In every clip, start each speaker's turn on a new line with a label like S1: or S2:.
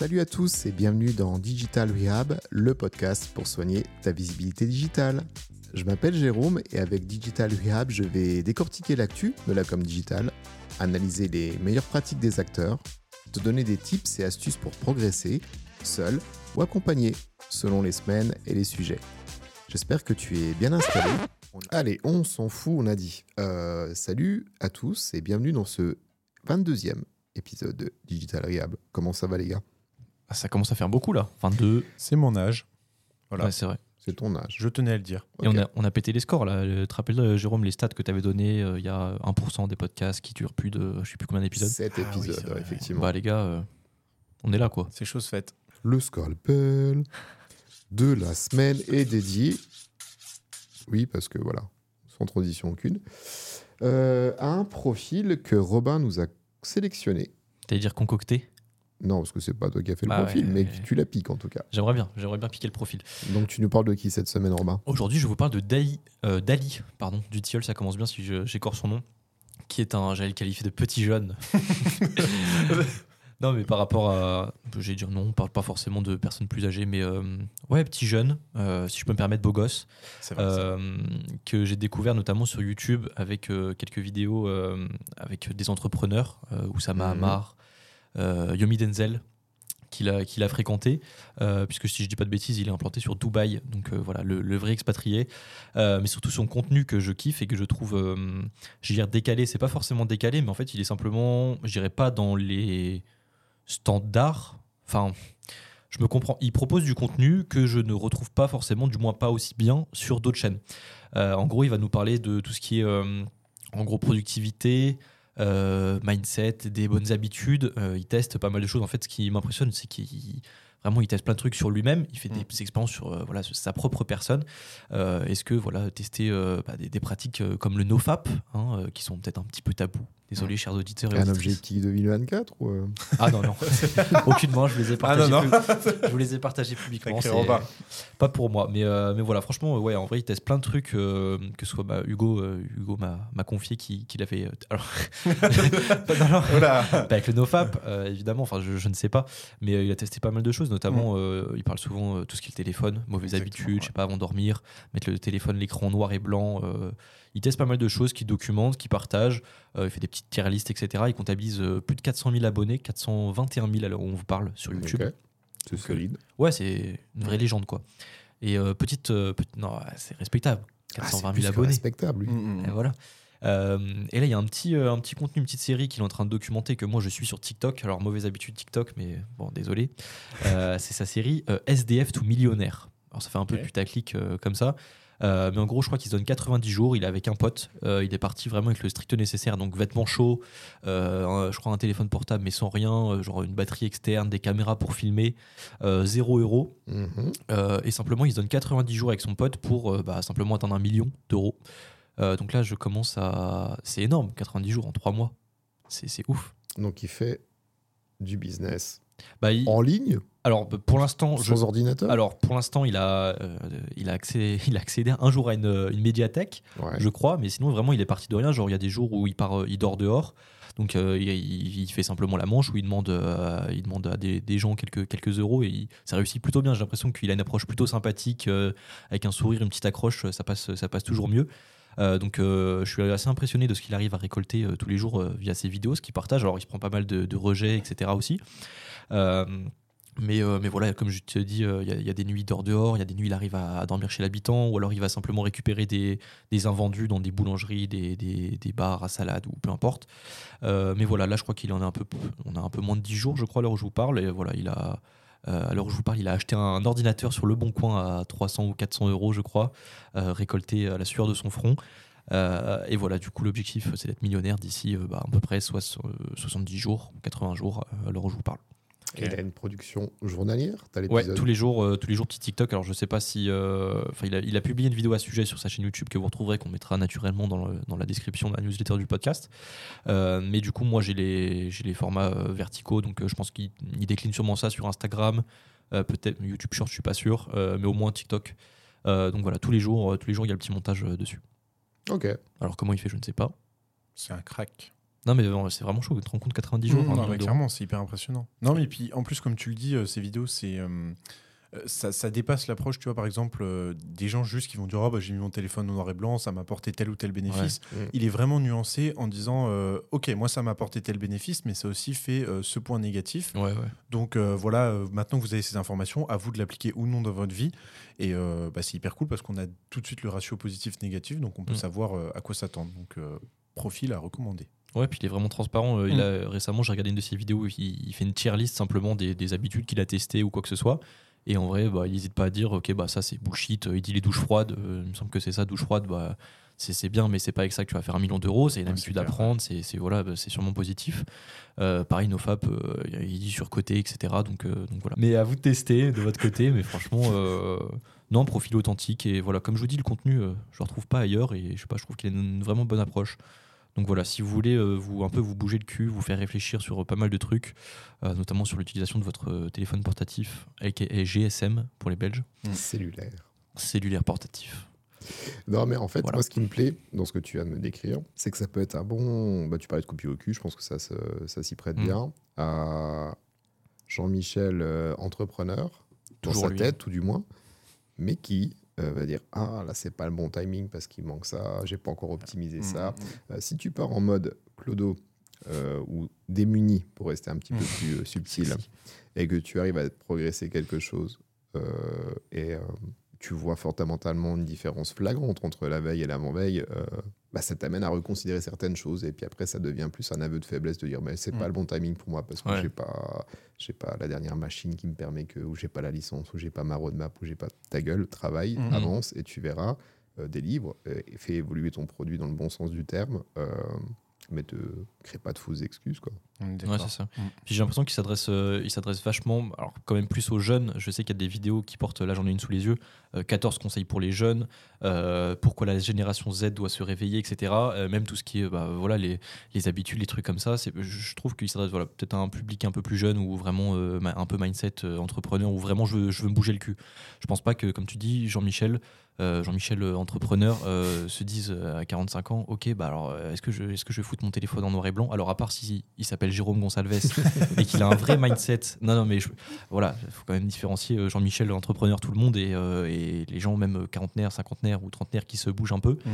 S1: Salut à tous et bienvenue dans Digital Rehab, le podcast pour soigner ta visibilité digitale. Je m'appelle Jérôme et avec Digital Rehab, je vais décortiquer l'actu de la com digital, analyser les meilleures pratiques des acteurs, te donner des tips et astuces pour progresser, seul ou accompagné, selon les semaines et les sujets. J'espère que tu es bien installé. Allez, on s'en fout, on a dit. Euh, salut à tous et bienvenue dans ce 22e épisode de Digital Rehab. Comment ça va les gars?
S2: Ah, Ça commence à faire beaucoup là. 22.
S3: C'est mon âge. Voilà.
S2: Ouais, c'est vrai.
S1: C'est ton âge.
S3: Je tenais à le dire.
S2: Et on a, on a pété les scores là. Euh, Tu te rappelles, euh, Jérôme, les stats que tu avais donnés euh, Il y a 1% des podcasts qui durent plus de je sais plus combien d'épisodes.
S1: 7
S3: Ah
S1: épisodes, effectivement.
S2: Bah les gars, euh, on est là quoi.
S3: C'est chose faite.
S1: Le scalpel de la semaine est dédié, oui, parce que voilà, sans transition aucune, euh, à un profil que Robin nous a sélectionné.
S2: T'allais dire concocté?
S1: Non, parce que c'est pas toi qui as fait le
S2: Bah
S1: profil,
S2: ouais,
S1: mais
S2: ouais.
S1: tu la piques en tout cas.
S2: J'aimerais bien, j'aimerais bien piquer le profil.
S1: Donc tu nous parles de qui cette semaine, Robin
S2: Aujourd'hui, je vous parle de Dali, euh, Dali pardon, du tilleul, ça commence bien si je- j'écorche son nom, qui est un, j'allais le qualifier de petit jeune. non, mais par rapport à. J'ai dire non, on parle pas forcément de personnes plus âgées, mais euh, ouais, petit jeune, euh, si je peux me permettre, beau gosse,
S3: C'est vrai. ça.
S2: euh, que j'ai découvert notamment sur YouTube avec euh, quelques vidéos euh, avec des entrepreneurs, euh, Oussama
S1: Mhm.
S2: Hamar, euh, Yomi Denzel, qu'il a, fréquenté, euh, puisque si je dis pas de bêtises, il est implanté sur Dubaï, donc euh, voilà, le, vrai expatrié, Euh, mais surtout son contenu que je kiffe et que je trouve, euh, je dirais décalé, c'est pas forcément décalé, mais en fait il est simplement, je dirais pas dans les standards, enfin, je me comprends, il propose du contenu que je ne retrouve pas forcément, du moins pas aussi bien sur d'autres chaînes. Euh, en gros, il va nous parler de tout ce qui est, euh, en gros, productivité, euh, mindset, des bonnes habitudes. Euh, il teste pas mal de choses. En fait, ce qui m'impressionne, c'est qu'il vraiment il teste plein de trucs sur lui-même. Il fait des,
S3: Mm.
S2: expériences sur euh, voilà sur sa propre personne. Euh, Est-ce que voilà tester euh, bah, des, des pratiques euh, comme le nofap, hein, euh, qui sont peut-être un petit peu tabous. Désolé, chers auditeurs. Et
S1: Un objectif 2024 ou euh,
S2: Ah non non, aucunement. Je vous les ai
S3: Ah, non,
S2: partagés.
S3: non.
S2: je vous les ai partagés publiquement. C'est- pas pour moi, mais, euh, mais voilà, franchement, ouais, en vrai, il teste plein de trucs, euh, que ce soit bah, Hugo, euh, Hugo m'a confié qu'il avait. alors, pas- non, non,
S3: là
S2: pas avec le NoFap, euh, évidemment, enfin, je, je ne sais pas, mais euh, il a testé pas mal de choses, notamment, euh, il parle souvent euh, tout ce qui est le téléphone, mauvaises
S3: Exactement,
S2: habitudes,
S3: ouais.
S2: je sais pas, avant de dormir, mettre le téléphone, l'écran noir et blanc. Euh, il teste pas mal de choses, qu'il documente, qu'il partage, euh, il fait des petites tier listes, etc. Il comptabilise euh, plus de 400 000 abonnés, 421 000 à l'heure où on vous parle sur YouTube.
S1: ok. C'est solide.
S2: Ouais, c'est une vraie légende, quoi. Et euh, petite, euh, petite- Non, c'est respectable.
S1: Ah,
S2: 420
S1: c'est plus
S2: 000
S1: que
S2: abonnés.
S1: respectable. lui.
S2: Et voilà. Euh, et là, il y a un petit, euh, un petit contenu, une petite série qu'il est en train de documenter que moi je suis sur TikTok. Alors, mauvaise habitude TikTok, mais bon, désolé. Euh, c'est sa série euh, SDF to millionnaire. Alors, ça fait un peu
S3: Ok.
S2: putaclic euh, comme ça. Euh, mais en gros, je crois qu'il se donne 90 jours. Il est avec un pote. Euh, il est parti vraiment avec le strict nécessaire. Donc, vêtements chauds, euh, je crois un téléphone portable, mais sans rien. genre une batterie externe, des caméras pour filmer. Euh, 0 euros. Euh, et simplement, il se donne 90 jours avec son pote pour bah, simplement atteindre un million d'euros. Euh, donc là, je commence à. C'est énorme, 90 jours en 3 mois. C'est c'est ouf.
S1: Donc il fait du business
S2: Bah, il-
S1: en ligne,
S2: Alors, bah, pour l'instant, je-
S1: sans ordinateur.
S2: alors pour l'instant, il a, euh, il a accès, il a accédé un jour à une, une médiathèque,
S1: Ouais.
S2: je crois, mais sinon vraiment, il est parti de rien. Genre, il y a des jours où il part, euh, il dort dehors. Donc, euh, il, fait simplement la manche où il demande, euh, il demande à des, des gens quelques, quelques euros et il- ça réussit plutôt bien. J'ai l'impression qu'il a une approche plutôt sympathique, euh, avec un sourire, une petite accroche, ça passe, ça passe toujours mieux. Euh, donc, euh, je suis assez impressionné de ce qu'il arrive à récolter euh, tous les jours euh, via ses vidéos, ce qu'il partage. Alors, il se prend pas mal de, de rejets, etc. aussi. Euh, mais, voilà, comme je te dis, euh, il y, a- des nuits dort dehors, il y a des nuits il arrive à, dormir chez l'habitant, ou alors il va simplement récupérer des, invendus dans des boulangeries, des, bars à salade ou peu importe. Euh, mais voilà, là je crois qu'il en a un peu, on a un peu moins de 10 jours, je crois, à l'heure où je vous parle. Et voilà, il a, à je vous parle, il a acheté un ordinateur sur le bon coin à 300 ou 400 euros, je crois, récolté à la sueur de son front. Et voilà, du coup, l'objectif, c'est d'être millionnaire d'ici bah, à peu près soix- 70 jours, 80 jours, à l'heure où je vous parle.
S1: Et il a une production journalière. T'as
S2: Ouais,
S1: l'épisode.
S2: tous les jours, euh, tous les jours petit TikTok. Alors je sais pas si, euh, enfin il, a, il a publié une vidéo à ce sujet sur sa chaîne YouTube que vous retrouverez, qu'on mettra naturellement dans, le- dans la description de la newsletter du podcast. Euh, mais du coup, moi j'ai les, j'ai les formats euh, verticaux, donc euh, je pense qu'il il décline sûrement ça sur Instagram, euh, peut-être YouTube Short, je suis pas sûr, euh, mais au moins TikTok. Euh, donc voilà, tous les jours, euh, tous les jours il y a le petit montage euh, dessus.
S1: Ok.
S2: Alors comment il fait, je ne sais pas.
S3: C'est un crack.
S2: Non, mais euh, c'est vraiment chaud. Tu te rends compte 90 jours.
S3: Mmh, non, mais
S2: d'euros.
S3: clairement, c'est hyper impressionnant. Non, mais puis en plus, comme tu le dis, euh, ces vidéos, c'est. euh, ça, ça dépasse l'approche, tu vois, par exemple, euh, des gens juste qui vont dire Ah, bah, j'ai mis mon téléphone au noir et blanc, ça m'a apporté tel ou tel bénéfice.
S1: Ouais.
S3: Il est vraiment nuancé en disant euh, Ok, moi, ça m'a apporté tel bénéfice, mais ça a aussi fait euh, ce point négatif.
S2: Ouais.
S3: Donc voilà, maintenant que vous avez ces informations, à vous de l'appliquer ou non dans votre vie. Et bah, c'est hyper cool parce qu'on a tout de suite le ratio positif-négatif, donc on peut
S2: Mm.
S3: savoir à quoi s'attendre. Donc, profil à recommander.
S2: Ouais, puis il est vraiment transparent. Euh, il
S3: Mm.
S2: a, récemment, j'ai regardé une de ses vidéos où il, il fait une tier list simplement des, des habitudes qu'il a testées ou quoi que ce soit. Et en vrai, bah, il n'hésite pas à dire Ok, bah, ça c'est bullshit. Il dit les douches froides. euh, il me semble que c'est ça, douche froide. Bah, c'est c'est bien, mais c'est pas avec ça que tu vas faire un million d'euros. C'est une
S3: Ouais,
S2: habitude à prendre. C'est voilà, bah, c'est sûrement positif. Euh, pareil, NoFap, euh, il dit surcoté, etc. Donc, euh, donc voilà. Mais à vous de tester de votre côté. mais franchement, euh, non, profil authentique. Et voilà, comme je vous dis, le contenu, euh, je le retrouve pas ailleurs. Et je sais pas, je trouve qu'il a une vraiment bonne approche. Donc voilà, si vous voulez euh, vous, un peu vous bouger le cul, vous faire réfléchir sur euh, pas mal de trucs, euh, notamment sur l'utilisation de votre téléphone portatif, aka GSM pour les Belges,
S1: Cellulaire.
S2: cellulaire portatif.
S1: Non, mais en fait,
S2: Voilà.
S1: moi, ce qui me plaît dans ce que tu viens de me décrire, c'est que ça peut être un bon. Bah, tu parlais de copie au cul, je pense que ça, s'y prête
S2: Mm.
S1: bien. À Jean-Michel, euh, entrepreneur, dans
S2: Toujours
S1: sa
S2: lui.
S1: tête, tout du moins, mais qui euh, va dire Ah, là, c'est pas le bon timing parce qu'il manque ça, j'ai pas encore optimisé ça.
S3: Mm.
S1: Euh, si tu pars en mode clodo euh, ou démuni, pour rester un petit peu
S3: Mm.
S1: plus subtil, et que tu arrives à progresser quelque chose et tu vois fondamentalement une différence flagrante entre la veille et l'avant-veille, bah, ça t'amène à reconsidérer certaines choses et puis après ça devient plus un aveu de faiblesse de dire mais c'est
S3: Mm.
S1: pas le bon timing pour moi parce que
S2: Ouais.
S1: j'ai pas j'ai pas la dernière machine qui me permet que ou j'ai pas la licence ou j'ai pas ma roadmap ou j'ai pas ta gueule travaille
S3: Mm.
S1: avance et tu verras euh, des livres et fais évoluer ton produit dans le bon sens du terme euh, mais te crée pas de fausses excuses quoi
S2: Ouais, c'est ça.
S3: Mm.
S2: Puis j'ai l'impression qu'il s'adresse, euh, il s'adresse vachement, alors quand même plus aux jeunes. Je sais qu'il y a des vidéos qui portent, là j'en ai une sous les yeux, euh, 14 conseils pour les jeunes, euh, pourquoi la génération Z doit se réveiller, etc. Euh, même tout ce qui est, bah, voilà, les, les habitudes, les trucs comme ça. C'est, je, trouve qu'il s'adresse, voilà, peut-être à un public un peu plus jeune ou vraiment euh, un peu mindset euh, entrepreneur ou vraiment je veux, je veux me bouger le cul. Je pense pas que, comme tu dis, Jean-Michel, euh, Jean-Michel euh, entrepreneur euh, se dise euh, à 45 ans, ok, bah alors euh, est-ce que je, est-ce que je vais foutre mon téléphone en noir et blanc? Alors à part si il s'appelle Jérôme Gonsalves et qu'il a un vrai mindset. Non, non, mais je- voilà, il faut quand même différencier euh, Jean-Michel, entrepreneur, tout le monde, et, euh, et les gens, même quarantenaires, cinquantenaires ou trentenaires, qui se bougent un peu.
S3: Mm.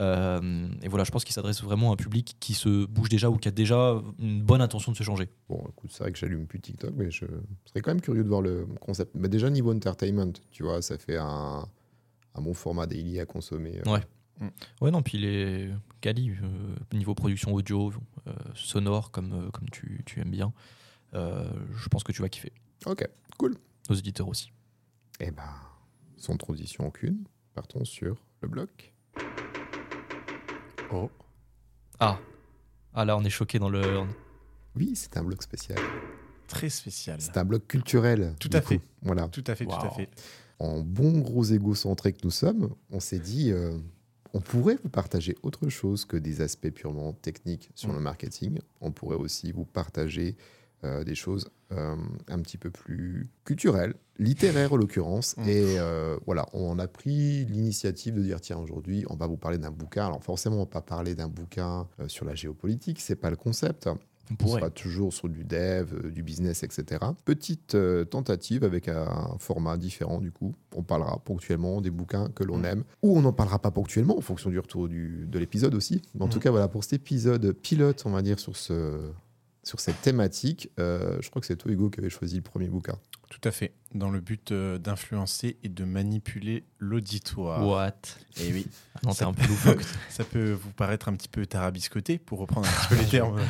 S2: Euh, et voilà, je pense qu'il s'adresse vraiment à un public qui se bouge déjà ou qui a déjà une bonne intention de se changer.
S1: Bon, écoute, c'est vrai que j'allume plus TikTok, mais je serais quand même curieux de voir le concept. Mais déjà, niveau entertainment, tu vois, ça fait un, un bon format daily à consommer. euh.
S2: Ouais. Ouais, non, puis il est quali, euh, niveau production audio, euh, sonore, comme, euh, comme tu, tu aimes bien. Euh, je pense que tu vas kiffer.
S1: Ok,
S2: Nos éditeurs aussi.
S1: et ben, sans transition aucune, partons sur le bloc.
S3: Oh.
S2: Ah, ah là, on est choqué dans le.
S1: Oui, c'est un bloc spécial.
S3: Très spécial.
S1: C'est un bloc culturel.
S3: Tout à
S1: coup.
S3: fait.
S1: Voilà.
S3: Tout à fait, tout à fait.
S1: En bon gros égocentré que nous sommes, on s'est dit, euh, on pourrait vous partager autre chose que des aspects purement techniques sur
S3: Mm.
S1: le marketing. On pourrait aussi vous partager euh, des choses euh, un petit peu plus culturelles, littéraires en l'occurrence.
S3: Mm.
S1: Et euh, voilà, on a pris l'initiative de dire, tiens, aujourd'hui, on va vous parler d'un bouquin. Alors forcément, on va pas parler d'un bouquin sur la géopolitique, c'est pas le concept.
S2: On pourrait.
S1: sera toujours sur du dev, euh, du business, etc. Petite euh, tentative avec un format différent du coup. On parlera ponctuellement des bouquins que l'on
S3: Mm.
S1: aime, ou on n'en parlera pas ponctuellement en fonction du retour du- de l'épisode aussi. Mais en
S3: Mm.
S1: tout cas, voilà, pour cet épisode pilote, on va dire, sur, ce, sur cette thématique, euh, je crois que c'est toi Hugo qui avait choisi le premier bouquin.
S3: Tout à fait. Dans le but euh, d'influencer et de manipuler l'auditoire.
S2: What?
S3: Et oui,
S2: Non,
S3: Ça-
S2: un peu loufoque.
S3: ça peut vous paraître un petit peu tarabiscoté, pour reprendre un petit peu les termes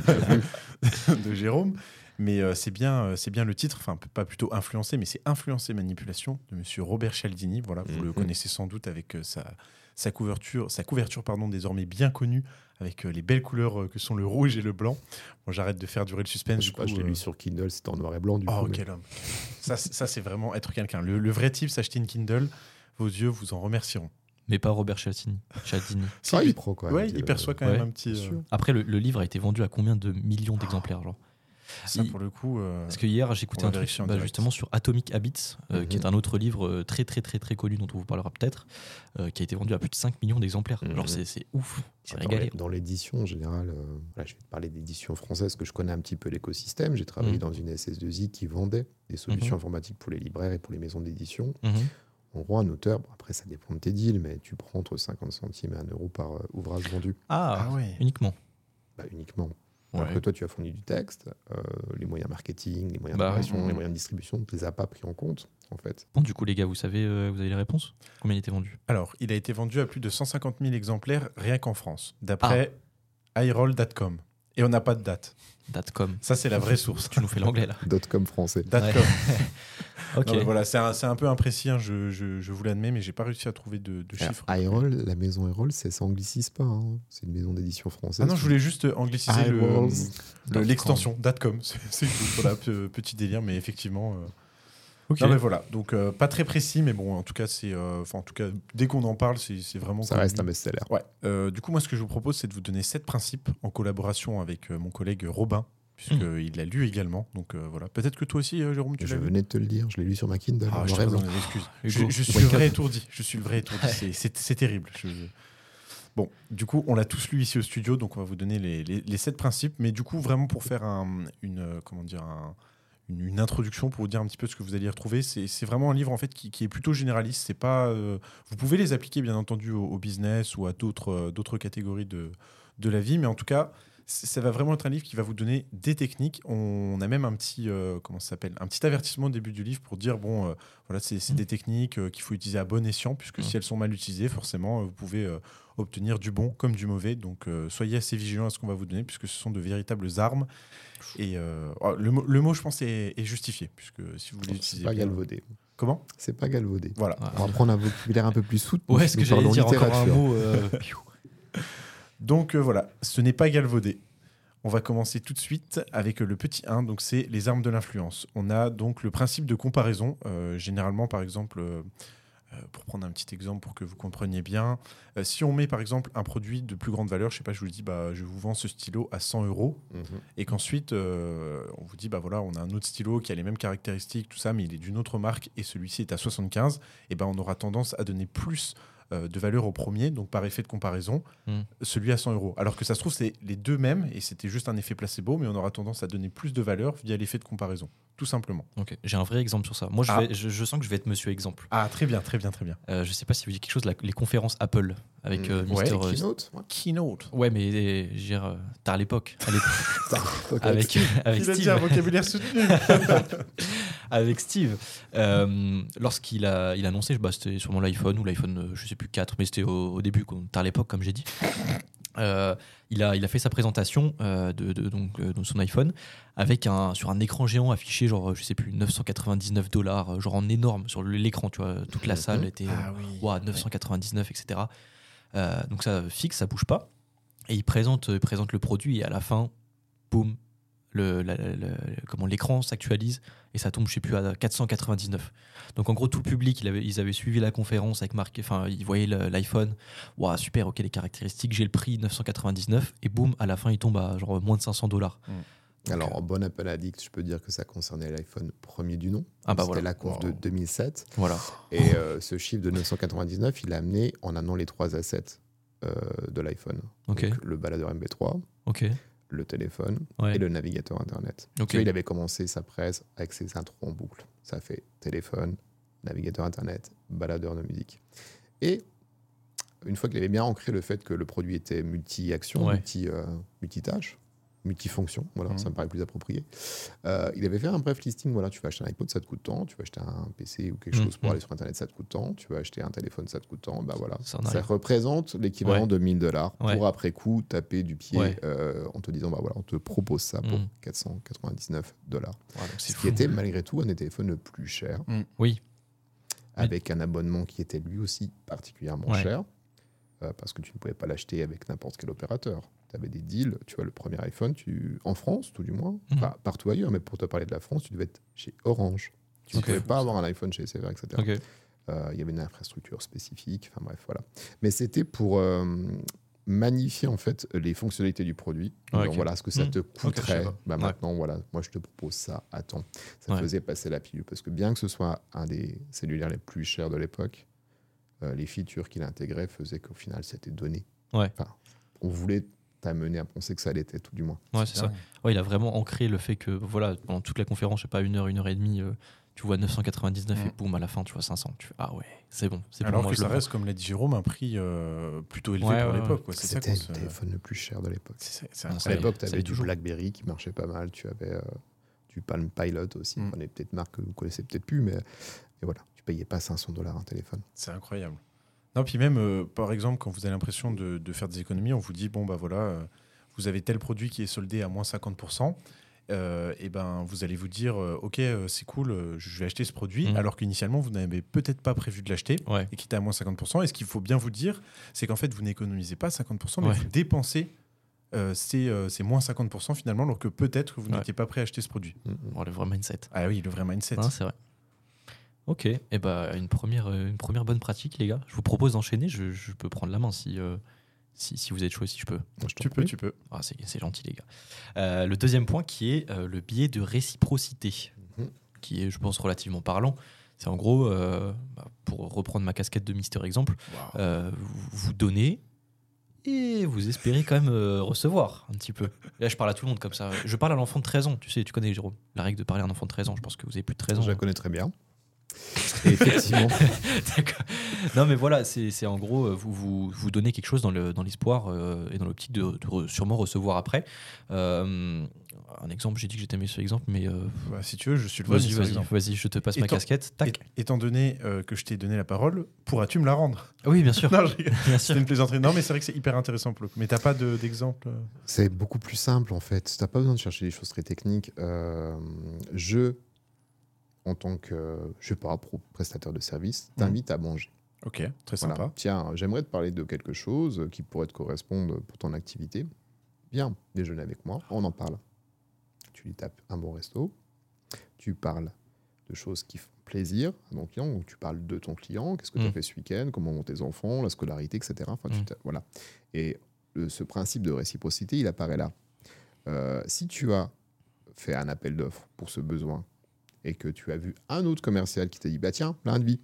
S3: de Jérôme. Mais euh, c'est bien, euh, c'est bien le titre, enfin pas plutôt influencer, mais c'est influencer manipulation de Monsieur Robert Cialdini. Voilà, vous le
S1: Mhm.
S3: connaissez sans doute avec euh, sa, sa couverture, sa couverture pardon désormais bien connue avec euh, les belles couleurs euh, que sont le rouge et le blanc. Bon, j'arrête de faire durer le suspense.
S1: je
S3: du
S1: sais pas,
S3: coup,
S1: je l'ai
S3: euh,
S1: lu sur Kindle, c'était en noir et blanc du
S3: Oh,
S1: coup. mais-
S3: quel homme. Ça, c'est- ça c'est vraiment être quelqu'un. Le, le vrai type, s'acheter une Kindle, vos yeux vous en remercieront.
S2: Mais pas Robert Cialdini. Cialdini.
S1: Ah, il prend quand même.
S3: ouais, il perçoit quand même un petit. euh.
S2: Après, le, le livre a été vendu à combien de millions d'exemplaires genre?
S3: Ça,
S2: Il-
S3: pour le coup. euh,
S2: Parce que hier, j'écoutais un truc bah,
S3: direct.
S2: justement sur Atomic Habits, euh, qui
S1: Mhm.
S2: est un autre livre euh, très très très très connu dont on vous parlera peut-être, euh, qui a été vendu à plus de 5 millions d'exemplaires.
S1: Mhm.
S2: Genre c'est c'est ouf, c'est régalé.
S1: Dans l'édition en général, euh, je vais te parler d'édition française, que je connais un petit peu l'écosystème. J'ai travaillé
S2: Mhm.
S1: dans une SS2I qui vendait des solutions informatiques pour les libraires et pour les maisons d'édition.
S2: Mhm.
S1: En gros, un auteur, bon, après ça dépend de tes deals, mais tu prends entre 50 centimes et 1 euro par euh, ouvrage vendu,
S2: Ah,
S3: Ah ouais.
S2: uniquement.
S1: bah, uniquement.
S2: Ouais.
S1: Alors que toi, tu as fourni du texte, euh, les moyens marketing, les moyens
S2: Bah,
S1: d'impression,
S3: ouais.
S1: les moyens de distribution, tu les as pas pris en compte, en fait.
S2: Bon, du coup, les gars, vous savez, euh, vous avez les réponses? Combien il était vendu?
S3: Alors, il a été vendu à plus de 150 000 exemplaires rien qu'en France, d'après iRoll.com. Et on n'a pas de date.
S2: Datcom.
S3: Ça, c'est la vraie source.
S2: Tu nous fais l'anglais là.
S1: .com français.
S3: Datcom.
S2: Ok.
S3: Non, voilà, c'est un, c'est un peu imprécis, hein, je, je- je vous l'admets, mais j'ai pas réussi à trouver de, chiffres.
S1: la maison iRoll, ça s'anglicise pas. hein. C'est une maison d'édition française.
S3: Ah non, je voulais juste angliciser le-
S1: iRolls.
S3: le-
S2: Datcom.
S3: l'extension, datcom. C'est. Voilà, pe- petit délire, mais effectivement. euh,
S2: Ok.
S3: Non, mais voilà, donc euh, pas très précis, mais bon, en tout cas, c'est, euh, en tout cas, dès qu'on en parle, c'est vraiment.
S1: Ça
S3: connu.
S1: reste un best-seller.
S3: Ouais. Euh, du coup, moi, ce que je vous propose, c'est de vous donner sept principes en collaboration avec euh, mon collègue Robin, puisqu'il l'a lu également. Donc euh, voilà. Peut-être que toi aussi, euh, Jérôme, tu
S1: Je
S3: l'as lu.
S1: venais de te le dire, je l'ai lu sur ma Kindle.
S3: Ah, je excuses. Je, suis le vrai étourdi. Je suis le vrai étourdi. C'est- terrible. Je- Bon, du coup, on l'a tous lu ici au studio, donc on va vous donner les, les- les sept principes. Mais du coup, vraiment pour faire un- une, comment dire, un- une, introduction, pour vous dire un petit peu ce que vous allez y retrouver, c'est vraiment un livre en fait qui, est plutôt généraliste. C'est pas, euh, vous pouvez les appliquer bien entendu au, au business ou à d'autres euh, catégories de, de la vie, mais en tout cas, ça va vraiment être un livre qui va vous donner des techniques. On a même un petit, euh, comment ça s'appelle, un petit avertissement au début du livre pour dire bon, euh, voilà, c'est
S2: Mm.
S3: des techniques euh, qu'il faut utiliser à bon escient, puisque
S2: Mm.
S3: si elles sont mal utilisées, forcément, vous pouvez euh, obtenir du bon comme du mauvais. Donc, euh, soyez assez vigilants à ce qu'on va vous donner, puisque ce sont de véritables armes. Et euh, oh, le, mot, le mot, je pense, est, est justifié, puisque si vous
S1: C'est
S3: l'utilisez
S1: pas galvaudé.
S3: Comment?
S1: C'est pas galvaudé.
S3: Voilà.
S2: Ouais.
S1: On va prendre un vocabulaire un peu plus soutenu.
S2: Ouais, ce que j'allais dire, encore un mot. euh,
S3: Donc euh, voilà, ce n'est pas galvaudé. On va commencer tout de suite avec le petit 1, donc c'est les armes de l'influence. On a donc le principe de comparaison. Euh, généralement, par exemple, euh, euh, pour prendre un petit exemple pour que vous compreniez bien, euh, si on met par exemple un produit de plus grande valeur, je sais pas, je vous dis, bah, je vous vends ce stylo à 100 euros,
S1: Mhm.
S3: et qu'ensuite euh, on vous dit, bah voilà, on a un autre stylo qui a les mêmes caractéristiques, tout ça, mais il est d'une autre marque, et celui-ci est à 75, et ben on aura tendance à donner plus euh, de valeur au premier, donc par effet de comparaison,
S2: Hmm.
S3: celui à 100 euros. Alors que ça se trouve, c'est les deux mêmes, et c'était juste un effet placebo, mais on aura tendance à donner plus de valeur via l'effet de comparaison, tout simplement.
S2: Ok, j'ai un vrai exemple sur ça. Moi, je,
S3: Ah.
S2: vais- je, je sens que je vais être monsieur exemple.
S3: Ah, très bien, très bien, très bien.
S2: Euh, je sais pas si vous dites quelque chose, la- les conférences Apple avec euh,
S1: Mhm.
S3: Ouais,
S2: Mister. euh,
S1: Keynote ouais.
S3: Keynote.
S2: ouais, mais euh, je veux dire, euh, t'as à l'époque. à l'époque,
S1: Ok.
S2: avec, avec
S3: Il a dit un vocabulaire soutenu.
S2: avec Steve, euh, lorsqu'il a, il a annoncé, bah, c'était sûrement l'iPhone ou l'iPhone, euh, je sais plus 4, mais c'était au, au début, à l'époque, comme j'ai dit. Euh, il, a, il a fait sa présentation euh, de, de- donc, de son iPhone avec un, sur un écran géant affiché, genre, je sais plus, 999 dollars, genre en énorme sur l'écran, tu vois. Toute la
S1: Mhm.
S2: salle était. euh,
S3: Ah oui.
S2: Ouah, 999, etc. Donc ça fixe, ça bouge pas. Et il présente, il présente le produit et à la fin, boum, le, la- la- la- comment l'écran s'actualise et ça tombe, je sais plus, à 499. Donc en gros, tout le public, il avait- ils avaient suivi la conférence avec Marc, enfin, ils voyaient l'iPhone. Waouh, super, ok, les caractéristiques, j'ai le prix 999 et boum, à la fin, il tombe à genre moins de 500 dollars.
S1: Alors, en bon Apple Addict, je peux dire que ça concernait l'iPhone premier du nom.
S2: Ah bah
S1: C'était
S2: voilà.
S1: la conf de
S3: Wow.
S1: 2007.
S2: Voilà.
S1: Et euh, ce chiffre de 999, il a amené en un an les trois assets euh, de l'iPhone. Le baladeur MP3,
S2: ok,
S1: le téléphone
S2: ouais.
S1: et le navigateur Internet.
S2: Ok.
S1: Tu vois, il avait commencé sa presse avec ses intros en boucle. Ça fait téléphone, navigateur Internet, baladeur de musique. Et une fois qu'il avait bien ancré le fait que le produit était multi-action,
S2: Ouais.
S1: multi, euh, multitâche, multifonction, voilà,
S3: Mhm.
S1: ça me paraît plus approprié. Euh, il avait fait un bref listing, voilà, tu vas acheter un iPod, ça te coûte tant, tu vas acheter un PC ou quelque
S2: Mhm.
S1: chose pour aller sur Internet, ça te coûte tant, tu vas acheter un téléphone, ça te coûte tant, bah voilà.
S2: Ça
S1: représente l'équivalent
S2: Ouais.
S1: de 1000 dollars
S2: Ouais.
S1: pour après coup taper du pied
S2: Ouais.
S1: euh, en te disant, bah voilà, on te propose ça pour
S2: Mhm.
S1: 499 dollars. Ce qui
S2: fou.
S1: était malgré tout un des téléphones le plus cher,
S2: Oui,
S1: avec un abonnement qui était lui aussi particulièrement cher, euh, parce que tu ne pouvais pas l'acheter avec n'importe quel opérateur. Tu avais des deals, tu vois, le premier iPhone, tu, en France tout du moins,
S2: Mhm.
S1: pas partout ailleurs, mais pour te parler de la France, tu devais être chez Orange. Tu ne pouvais pas avoir un iPhone chez SFR, etc. Euh, il y avait une infrastructure spécifique, enfin bref, voilà. Mais c'était pour, euh, magnifier en fait les fonctionnalités du produit. Donc, voilà ce que ça
S2: Hmm.
S1: te coûterait. Bah,
S2: Ouais.
S1: Maintenant, voilà, moi je te propose ça. Attends, ça
S2: Ouais.
S1: faisait passer la pilule parce que bien que ce soit un des cellulaires les plus chers de l'époque, euh, les features qu'il intégrait faisaient qu'au final c'était donné.
S2: Ouais.
S1: Enfin, on voulait t'amener à penser que ça l'était tout du moins.
S2: Ouais, c'est ça. Ouais, il a vraiment ancré le fait que voilà, pendant toute la conférence, je sais pas, une heure, une heure et demie, euh, tu vois 999 et
S3: Mm.
S2: boum, à la fin, tu vois 500. Tu fais, ah ouais, c'est bon. C'est
S3: Alors
S2: moi,
S3: que ça reste, comme l'a dit Jérôme, un prix euh, plutôt élevé
S2: Ouais,
S3: pour
S2: ouais,
S3: l'époque.
S1: C'était le téléphone le plus cher de l'époque.
S2: Ah,
S1: À l'époque, tu avais du
S2: toujours.
S1: BlackBerry qui marchait pas mal. Tu avais euh, du Palm Pilot aussi.
S3: Mm.
S1: On est peut-être marque que vous connaissez peut-être plus, mais, mais voilà, tu payais pas 500 dollars un téléphone.
S3: C'est incroyable. Non, puis même, euh, par exemple, quand vous avez l'impression de, de faire des économies, on vous dit, bon, bah voilà, euh, vous avez tel produit qui est soldé à moins 50%. euh, et ben vous allez vous dire euh, ok c'est cool je vais acheter ce produit
S2: Mhm.
S3: alors qu'initialement vous n'avez peut-être pas prévu de l'acheter
S2: Ouais.
S3: et qui était à moins 50% et ce qu'il faut bien vous dire c'est qu'en fait vous n'économisez pas 50% mais
S2: Ouais.
S3: vous dépensez euh, ces, euh, moins 50% finalement alors que peut-être que vous
S2: Ouais.
S3: n'étiez pas prêt à acheter ce produit
S1: Mm, mm.
S2: Bon, le vrai mindset.
S3: ah oui le vrai mindset
S2: c'est vrai. Ok, et bah une première, euh, une première bonne pratique, les gars. Je vous propose d'enchaîner. Je, je peux prendre la main si, euh, si, si vous êtes chaud, si je peux.
S1: Moi, je t'en
S3: tu peux tu peux
S2: Ah, c'est c'est gentil, les gars. Euh, le deuxième point qui est euh, le biais de réciprocité,
S1: Mhm.
S2: qui est, je pense, relativement parlant. C'est en gros, euh, bah, pour reprendre ma casquette de Mister Exemple, euh, vous, vous donnez et vous espérez quand même euh, recevoir un petit peu. Là, je parle à tout le monde comme ça. Je parle à l'enfant de 13 ans. Tu sais, tu connais, Jérôme, la règle de parler à un enfant de 13 ans. Je pense que vous avez plus de 13 ans.
S1: Je la connais très bien. Effectivement,
S2: D'accord. Non, mais voilà, c'est en gros, euh, vous, vous, vous donnez quelque chose dans le- dans l'espoir euh, et dans l'optique de, de re- sûrement recevoir après. Euh, un exemple, j'ai dit que j'étais mis sur l'exemple, mais euh,
S3: Bah, si tu veux je suis le
S2: vas-y, vas-y, vas-y, je te passe ma casquette. Tac.
S3: Étant donné euh, que je t'ai donné la parole pourras-tu me la rendre?
S2: Oui, bien sûr.
S3: C'est une plaisanterie. Non, mais c'est vrai que c'est hyper intéressant pour le coup. Mais t'as pas de- d'exemple
S1: c'est beaucoup plus simple en fait. Tu n'as pas besoin de chercher des choses très techniques. Euh, je, en tant que, je sais pas, prestataire de service, t'invite à manger.
S3: Ok, très
S1: Voilà.
S3: sympa.
S1: Tiens, j'aimerais te parler de quelque chose qui pourrait te correspondre pour ton activité. Viens déjeuner avec moi, on en parle. Tu lui tapes un bon resto, tu parles de choses qui font plaisir à ton client, donc tu parles de ton client, qu'est-ce que tu as
S2: Mm.
S1: fait ce week-end, comment vont tes enfants, la scolarité, etc. Enfin, tu
S2: Mm.
S1: t'as- voilà. Et le- ce principe de réciprocité, il apparaît là. Euh, si tu as fait un appel d'offres pour ce besoin et que tu as vu un autre commercial qui t'a dit, bah tiens, plein de vie,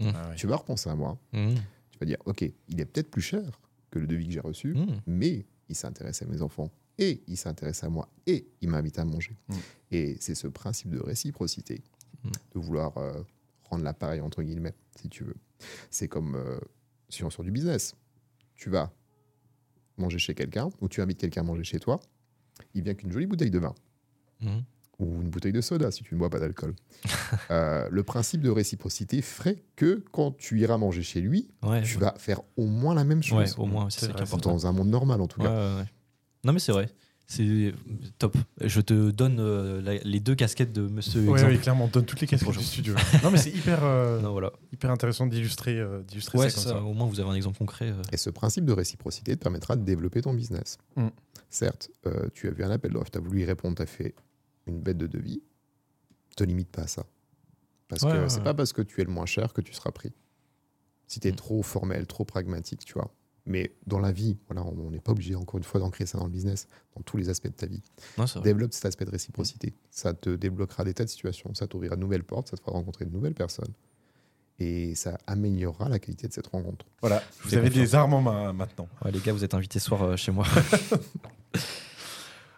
S3: Ah ouais.
S1: tu vas repenser à moi,
S2: Mmh.
S1: tu vas dire, OK, il est peut-être plus cher que le devis que j'ai reçu,
S2: Mmh.
S1: mais il s'intéresse à mes enfants et il s'intéresse à moi et il m'invite à manger. Et c'est ce principe de réciprocité, de vouloir euh, rendre l'appareil entre guillemets, si tu veux. C'est comme euh, si on sort du business. Tu vas manger chez quelqu'un ou tu invites quelqu'un à manger chez toi, il vient qu'une jolie bouteille de vin
S2: Mmh.
S1: Ou une bouteille de soda si tu ne bois pas d'alcool. Euh, le principe de réciprocité ferait que quand tu iras manger chez lui,
S2: Ouais,
S1: tu
S2: ouais.
S1: vas faire au moins la même chose.
S2: Ouais, au moins, c'est.
S1: Dans un monde normal, en tout
S2: Ouais,
S1: cas.
S2: ouais, ouais. Non, mais c'est vrai. C'est top. Je te donne euh, la- les deux casquettes de Monsieur
S3: ouais, clairement, on donne toutes les casquettes du studio. non, mais c'est hyper, euh,
S2: Non, voilà.
S3: hyper intéressant d'illustrer euh, d'illustrer
S2: Ouais,
S3: ça comme
S2: ça.
S3: ça.
S2: Au moins, vous avez un exemple concret. euh.
S1: Et ce principe de réciprocité te permettra de développer ton business.
S3: Mm.
S1: Certes, euh, tu as vu un appel d'offres, tu as voulu y répondre, tu as fait une bête de devis. te limite pas à ça. Parce
S2: Ouais,
S1: que
S2: ouais,
S1: c'est
S2: ouais.
S1: pas parce que tu es le moins cher que tu seras pris. Si tu es
S2: Mm.
S1: trop formel, trop pragmatique, tu vois. Mais dans la vie, voilà, on n'est pas obligé, encore une fois, d'ancrer ça dans le business, dans tous les aspects de ta vie.
S2: Non.
S1: Développe cet aspect de réciprocité. Ça te débloquera des tas de situations, ça t'ouvrira de nouvelles portes, ça te fera rencontrer de nouvelles personnes. Et ça améliorera la qualité de cette rencontre.
S3: Voilà, vous avez
S2: confiance.
S3: des armes en main maintenant.
S2: Ouais, les gars, vous êtes invités ce soir euh, chez moi.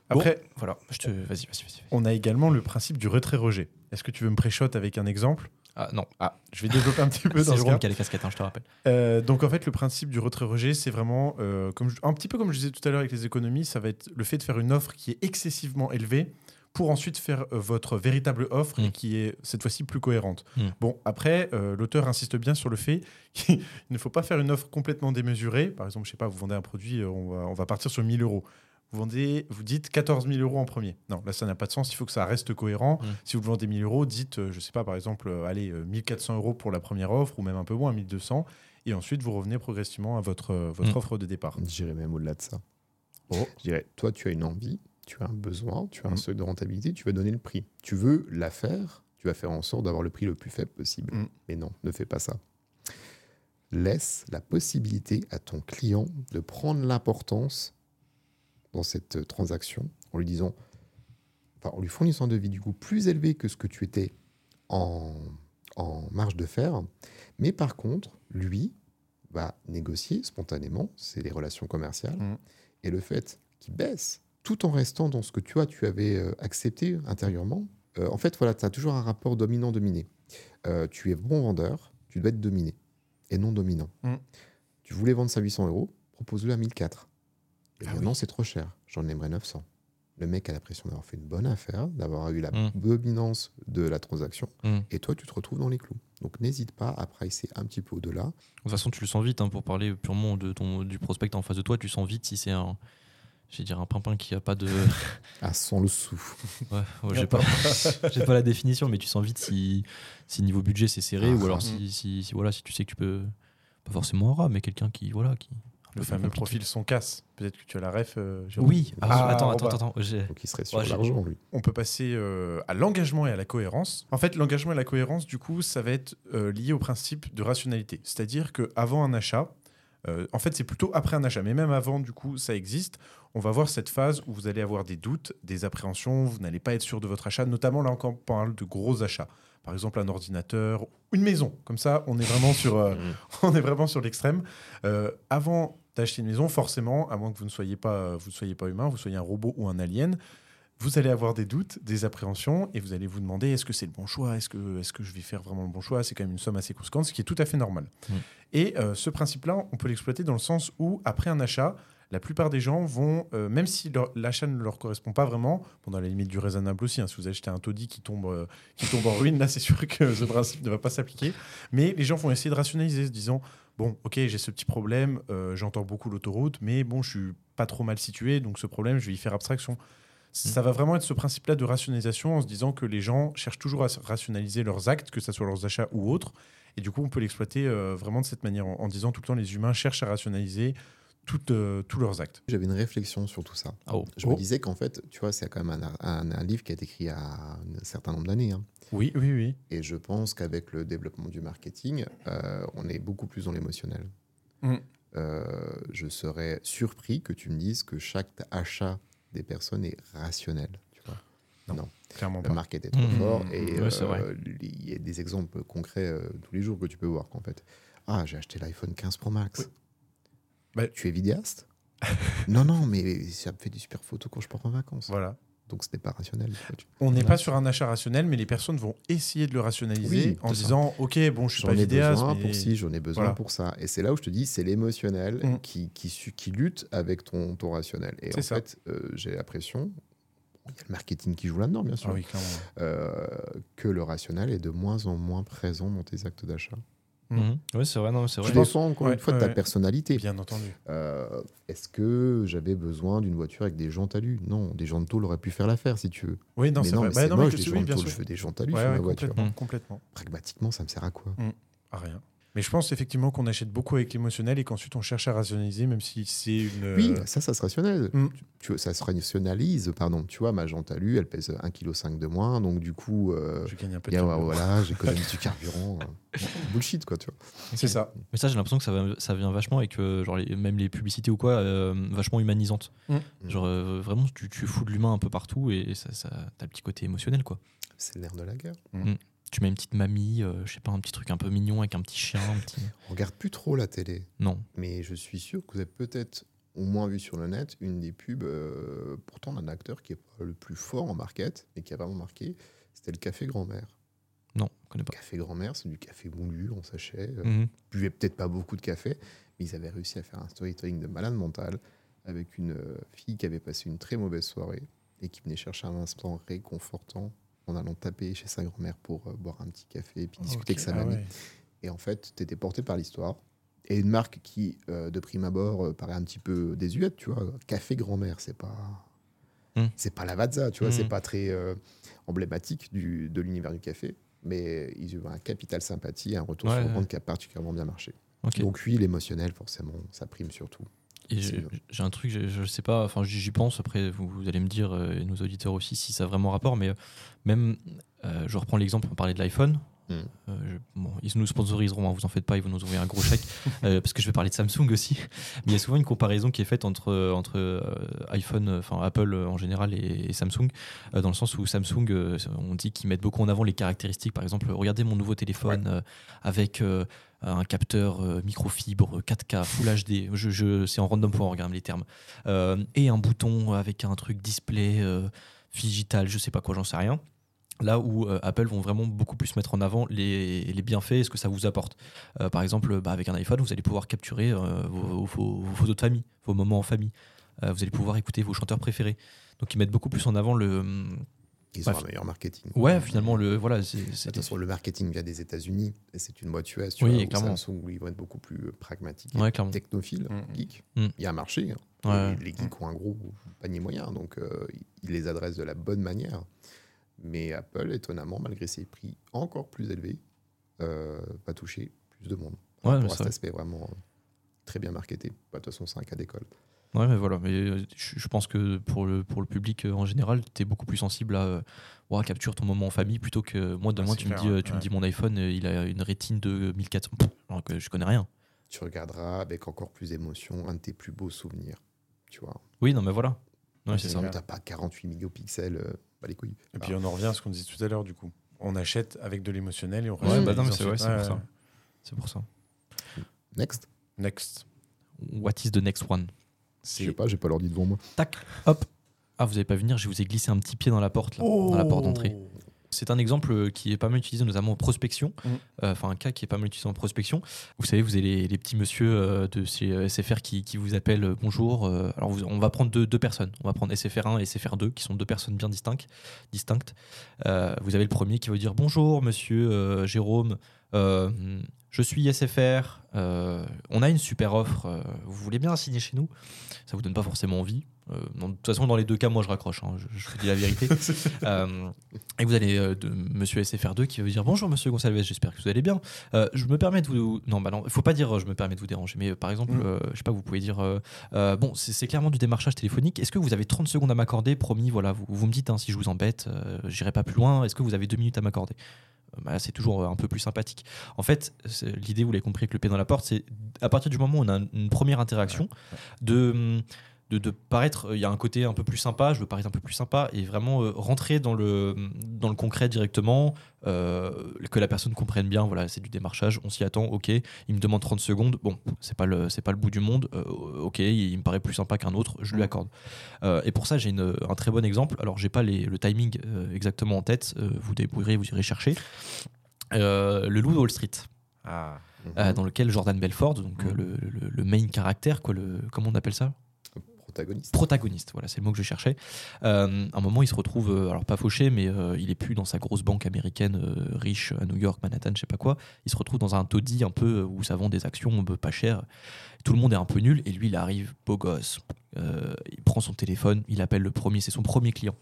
S3: Après,
S2: voilà, je te. Vas-y, vas-y, vas-y.
S3: on a également le principe du retrait-rejet. Est-ce que tu veux me pré-shot avec un exemple?
S2: Ah non,
S3: Ah, je vais développer un petit peu
S2: c'est
S3: dans ce
S2: Jérôme qui a les casquettes, hein, je te rappelle.
S3: Euh, donc en fait, le principe du retrait-rejet, c'est vraiment euh, comme je- un petit peu comme je disais tout à l'heure avec les économies, ça va être le fait de faire une offre qui est excessivement élevée pour ensuite faire euh, votre véritable offre et
S2: Mm.
S3: qui est cette fois-ci plus cohérente.
S2: Mm.
S3: Bon, après, l'auteur insiste bien sur le fait qu'il ne faut pas faire une offre complètement démesurée. Par exemple, je sais pas, vous vendez un produit, on va, on va partir sur 1000 euros. Vous vendez, vous dites 14 000 euros en premier. Non, là, ça n'a pas de sens. Il faut que ça reste cohérent.
S2: Mm.
S3: Si vous vendez 1000 euros, dites, euh, je sais pas, par exemple, euh, allez, euh, 1400 euros pour la première offre ou même un peu moins, 1200. Et ensuite, vous revenez progressivement à votre, euh, votre
S2: Mm.
S3: offre de départ.
S1: J'irais même au-delà de ça.
S3: Oh.
S1: Je dirais, toi, tu as une envie, tu as un besoin, tu as un
S3: Mm.
S1: seuil de rentabilité, tu vas donner le prix. Tu veux la faire, tu vas faire en sorte d'avoir le prix le plus faible possible. Mais non, ne fais pas ça. laisse la possibilité à ton client de prendre l'importance dans cette euh, transaction en lui disant, enfin, en lui fournissant un devis du coup plus élevé que ce que tu étais en, en marge de fer. Mais par contre, lui va négocier spontanément, c'est les relations commerciales,
S3: Mhm.
S1: et le fait qu'il baisse tout en restant dans ce que tu as, tu avais euh, accepté intérieurement. euh, en fait, voilà, tu as toujours un rapport dominant-dominé. Euh, tu es bon vendeur, tu dois être dominé et non dominant.
S3: Mhm.
S1: Tu voulais vendre ça à 800 euros, propose-le à 1004. Et
S3: Ah oui.
S1: non, c'est trop cher, j'en aimerais 900. Le mec a l'impression d'avoir fait une bonne affaire, d'avoir eu la
S2: Mhm.
S1: dominance de la transaction,
S2: Mhm.
S1: et toi, tu te retrouves dans les clous. Donc n'hésite pas à pricer un petit peu au-delà.
S2: De toute façon, tu le sens vite, hein, pour parler purement de ton, du prospect en face de toi, tu sens vite si c'est un. Je vais dire un pimpin qui a pas de.
S1: Ah, sans le sou.
S2: Ouais, ouais, j'ai pas, j'ai pas la définition, mais tu sens vite si, si niveau budget c'est serré
S1: Ah,
S2: ou alors
S3: mm.
S2: si, si, si, voilà, si tu sais que tu peux. Pas forcément un rat, mais quelqu'un qui. Voilà, qui
S3: Le fameux
S2: compliqué.
S3: profil son casse. Peut-être que tu as la ref. euh, Jérôme.
S2: Oui,
S3: Ah,
S2: attends, attends, attends.
S1: Donc il serait sur
S2: Ouais,
S1: l'argent, lui.
S3: On peut passer euh, à l'engagement et à la cohérence. En fait, l'engagement et la cohérence, du coup, ça va être euh, lié au principe de rationalité. C'est-à-dire qu'avant un achat, euh, en fait, c'est plutôt après un achat, mais même avant, du coup, ça existe. On va voir cette phase où vous allez avoir des doutes, des appréhensions, vous n'allez pas être sûr de votre achat, notamment là encore, on parle de gros achats. Par exemple, un ordinateur, une maison. Comme ça, on est vraiment sur, euh, on est vraiment sur l'extrême. Euh, avant d'acheter une maison, forcément, à moins que vous ne soyez pas, vous ne soyez pas humain, vous soyez un robot ou un alien, vous allez avoir des doutes, des appréhensions, et vous allez vous demander est-ce que c'est le bon choix? Est-ce que, est que je vais faire vraiment le bon choix? C'est quand même une somme assez conséquente, ce qui est tout à fait normal. Et euh, ce principe-là, on peut l'exploiter dans le sens où, après un achat, la plupart des gens vont, euh, même si l'achat ne leur correspond pas vraiment, bon, dans la limite du raisonnable aussi, hein, si vous achetez un taudis qui tombe, euh, qui tombe en ruine, là c'est sûr que ce principe ne va pas s'appliquer, mais les gens vont essayer de rationaliser, se disant, bon, ok, j'ai ce petit problème, euh, j'entends beaucoup l'autoroute, mais bon, je suis pas trop mal situé, donc ce problème, je vais y faire abstraction. Ça va vraiment être ce principe-là de rationalisation en se disant que les gens cherchent toujours à rationaliser leurs actes, que ce soit leurs achats ou autres. Et du coup, on peut l'exploiter euh, vraiment de cette manière, en, en disant tout le temps les humains cherchent à rationaliser toutes, euh, tous leurs actes.
S1: J'avais une réflexion sur tout ça.
S2: Oh.
S1: Je me disais qu'en fait, tu vois, c'est quand même un, un- un livre qui a été écrit il y a un certain nombre d'années. hein.
S3: Oui, oui, oui.
S1: Et je pense qu'avec le développement du marketing, euh, on est beaucoup plus dans l'émotionnel.
S3: Mm.
S1: Euh, je serais surpris que tu me dises que chaque achat des personnes est rationnel. Tu vois.
S3: Clairement
S1: Le
S3: pas.
S1: market est trop
S2: Mm.
S1: fort et
S2: Ouais,
S1: euh,
S2: vrai.
S1: il y a des exemples concrets euh, tous les jours que tu peux voir qu'en fait, ah, j'ai acheté l'iPhone 15 Pro Max.
S3: Oui. Bah-
S1: tu es vidéaste Non, non, mais ça me fait des super photos quand je pars en vacances.
S3: Voilà.
S1: Donc ce n'est pas rationnel.
S3: On n'est
S2: Voilà.
S3: pas sur un achat rationnel, mais les personnes vont essayer de le rationaliser
S1: Oui,
S3: en
S1: ça.
S3: disant Ok, bon, je suis
S1: J'en
S3: pas
S1: ai
S3: vidéaste.
S1: besoin
S3: mais-
S1: pour ci, j'en ai besoin
S3: Voilà.
S1: pour ça. Et c'est là où je te dis, c'est l'émotionnel
S3: Mm.
S1: qui, qui, su- qui lutte avec ton, ton rationnel. Et en
S3: ça.
S1: fait, euh, j'ai l'impression, il y a le marketing qui joue là-dedans, bien sûr,
S3: Ah oui,
S1: euh, que le rationnel est de moins en moins présent dans tes actes d'achat.
S2: Mhm. Ouais, c'est vrai, non, c'est
S1: Tu
S2: vrai.
S1: dépends encore
S3: ouais,
S1: une fois de
S3: ouais,
S1: ta
S3: ouais.
S1: personnalité.
S3: Bien entendu.
S1: Euh, Est-ce que j'avais besoin d'une voiture avec des jantes talus Non, des jantes tôle auraient pu faire l'affaire si tu veux.
S3: Oui, non,
S1: mais
S3: c'est
S1: non,
S3: vrai.
S1: mais
S3: Bah,
S1: c'est
S3: non, mais
S1: moche, des
S3: tu-
S1: jantes
S3: oui,
S1: je veux des jantes talus
S3: Ouais,
S1: sur
S3: ouais,
S1: ma voiture.
S3: complètement, complètement.
S1: Pragmatiquement, ça me sert à quoi?
S3: À rien. Mais je pense effectivement qu'on achète beaucoup avec l'émotionnel et qu'ensuite on cherche à rationaliser, même si c'est une.
S1: Oui,
S3: euh,
S1: ça, ça se rationalise.
S3: Mm.
S1: Tu, ça se rationalise, pardon. Tu vois, ma jante talus, elle pèse 1,5 kg de moins, donc du coup, euh,
S3: je gagne un peu de carburant.
S1: voilà, j'économise du carburant. euh, Bullshit, quoi, tu vois.
S3: C'est ça.
S2: Mais ça, j'ai l'impression que ça, va- ça vient vachement avec euh, genre les- même les publicités ou quoi, euh, vachement humanisantes.
S3: Mm.
S2: Genre euh, vraiment, tu, tu fous de l'humain un peu partout et ça, ça t'as le petit côté émotionnel quoi.
S1: C'est l'air de la guerre.
S2: Tu mets une petite mamie, euh, je sais pas, un petit truc un peu mignon avec un petit chien, un petit.
S1: On regarde plus trop la télé,
S2: Non.
S1: mais je suis sûr que vous avez peut-être au moins vu sur le net une des pubs, euh, pourtant d'un acteur qui est pas le plus fort en market, mais qui a vraiment marqué, c'était le café grand-mère.
S2: Non, je connais pas.
S1: Café grand-mère, c'est du café moulu en sachet. Euh,
S2: Mhm.
S1: buvaient peut-être pas beaucoup de café, mais ils avaient réussi à faire un storytelling de malade mental avec une euh, fille qui avait passé une très mauvaise soirée et qui venait chercher un instant réconfortant en allant taper chez sa grand-mère pour euh, boire un petit café et puis discuter avec sa
S3: ah
S1: mamie.
S3: ouais.
S1: Et en fait, tu étais porté par l'histoire. Et une marque qui, euh, de prime abord, euh, paraît un petit peu désuète, tu vois. Café grand-mère, c'est pas.
S2: Hmm.
S1: C'est pas Lavazza, tu vois,
S2: Hmm.
S1: c'est pas très euh, emblématique du, de l'univers du café, mais ils ont eu un capital sympathie, un retour
S2: Ouais,
S1: sur le
S2: ouais.
S1: qui a particulièrement bien marché. Donc oui, l'émotionnel, forcément, ça prime surtout.
S2: J'ai un truc, je, je sais pas, enfin j'y pense, après vous, vous allez me dire, euh, et nos auditeurs aussi, si ça a vraiment rapport, mais euh, même, euh, je reprends l'exemple, on parlait de l'iPhone,
S1: Mm.
S2: Euh, je- bon, ils nous sponsoriseront, hein, vous en faites pas, ils vont nous envoyer un gros chèque, euh, parce que je vais parler de Samsung aussi. Mais il y a souvent une comparaison qui est faite entre, entre iPhone, enfin Apple en général et, et Samsung, dans le sens où Samsung, on dit qu'ils mettent beaucoup en avant les caractéristiques. Par exemple, regardez mon nouveau téléphone avec un capteur euh, microfibre 4K Full HD. Je, je, c'est en random regarde les termes. Euh, et un bouton avec un truc display euh, digital, je sais pas quoi, j'en sais rien. Là où euh, Apple vont vraiment beaucoup plus mettre en avant les, les bienfaits et ce que ça vous apporte. Euh, par exemple, bah, avec un iPhone, vous allez pouvoir capturer euh, vos, vos- photos de famille, vos moments en famille. Euh, vous allez pouvoir écouter vos chanteurs préférés. Donc ils mettent beaucoup plus en avant le.
S1: Ils
S2: Bah,
S1: ont un meilleur marketing.
S2: Ouais, finalement, le voilà, c'est-
S1: De
S2: c'est-
S1: toute façon, le marketing vient des États-unis et c'est une boîte US. Tu
S2: Oui,
S1: vois, où
S2: clairement.
S1: Samsung, où ils vont être beaucoup plus euh, pragmatiques.
S2: Ouais, clairement.
S1: technophiles,
S3: Mm.
S1: geeks.
S2: Mm.
S1: Il y a un marché. hein.
S2: Ouais.
S1: Les geeks ont un gros panier moyen, donc euh, ils les adressent de la bonne manière. Mais Apple, étonnamment, malgré ses prix encore plus élevés, euh, va toucher plus de monde.
S2: Ouais,
S1: pour cet
S2: vrai.
S1: aspect vraiment euh, très bien marketé. Bah, De toute façon, c'est un cas d'école.
S2: Ouais, mais voilà. Mais euh, je, pense que pour le, pour le public euh, en général, tu es beaucoup plus sensible à Ouah, capture ton moment en famille plutôt que moi, de
S3: Ouais,
S2: moi,
S3: c'est
S2: tu, me dis,
S3: ouais.
S2: tu me dis mon iPhone, il a une rétine de 1400. Pff, Alors que je connais rien.
S1: Tu regarderas avec encore plus d'émotion un de tes plus beaux souvenirs. Tu vois.
S2: Oui, non, mais voilà. Ouais,
S3: Ouais,
S2: c'est ça.
S1: T'as pas 48 mégapixels, euh, bah les couilles.
S3: Et puis on en revient à ce qu'on disait tout à l'heure, du coup. On achète avec de l'émotionnel et on
S2: Ouais,
S3: rationalise
S2: bah non, mais c'est ouais, c'est pour
S3: Ouais,
S2: ça.
S3: ouais.
S2: C'est pour ça.
S1: Next.
S3: Next.
S2: What is the next one?
S1: Je sais pas, j'ai pas l'ordi devant moi.
S2: Tac, hop. Ah, vous avez pas venir, je vous ai glissé un petit pied dans la porte, là, dans la porte d'entrée. C'est un exemple euh, qui est pas mal utilisé, notamment en prospection.
S3: Mhm.
S2: Euh, Enfin, un cas qui est pas mal utilisé en prospection. Vous savez, vous avez les, les petits monsieur euh, de euh, SFR qui, qui vous appellent bonjour. alors, vous- on va prendre deux, deux personnes. On va prendre SFR1 et SFR2, qui sont deux personnes bien distinctes. distinctes. Vous avez le premier qui va dire bonjour, monsieur Jérôme. euh, je suis SFR. euh, on a une super offre. euh, vous voulez bien signer chez nous? Ça vous donne pas forcément envie. Euh, non, de toute façon, dans les deux cas, moi, je raccroche. hein, je, je vous dis la vérité. Euh, et vous allez euh, de Monsieur SFR2 qui va vous dire bonjour Monsieur Gonsalves, j'espère que vous allez bien. Euh, je me permets de vous non bah non, il faut pas dire je me permets de vous déranger, mais par exemple,
S3: Mm.
S2: je sais pas, vous pouvez dire bon c'est clairement du démarchage téléphonique. Est-ce que vous avez 30 secondes à m'accorder? Promis, voilà, vous, vous me dites hein, si je vous embête, j'irai pas plus loin. Est-ce que vous avez deux minutes à m'accorder? Bah, c'est toujours un peu plus sympathique. En fait, l'idée, vous l'avez compris avec le pied dans la porte, c'est à partir du moment où on a une première interaction, de, hum, de, de paraître, il y a un côté un peu plus sympa, je veux paraître un peu plus sympa, et vraiment euh, rentrer dans le, dans le concret directement, euh, que la personne comprenne bien, voilà, c'est du démarchage, on s'y attend, ok, il me demande 30 secondes, bon, c'est pas le, c'est pas le bout du monde, euh, ok, il me paraît plus sympa qu'un autre, je lui accorde. Euh, et pour ça, j'ai un très bon exemple, alors j'ai pas les- le timing euh, exactement en tête, euh, vous débrouillerez, vous irez chercher. Euh, le loup de Wall Street
S3: Ah.
S2: euh, dans lequel Jordan Belfort, donc euh,
S3: Mhm.
S2: le, le- le main caractère, quoi, le, comment on appelle ça?
S1: Protagoniste.
S2: Protagoniste, voilà, c'est le mot que je cherchais. Euh, à un moment, il se retrouve, euh, alors pas fauché, mais euh, il est plus dans sa grosse banque américaine riche à New York, Manhattan, je sais pas quoi. Il se retrouve dans un taudis un peu où ça vend des actions pas chères. Tout le monde est un peu nul et lui, il arrive, beau gosse. Il prend son téléphone, il appelle le premier, c'est son premier client.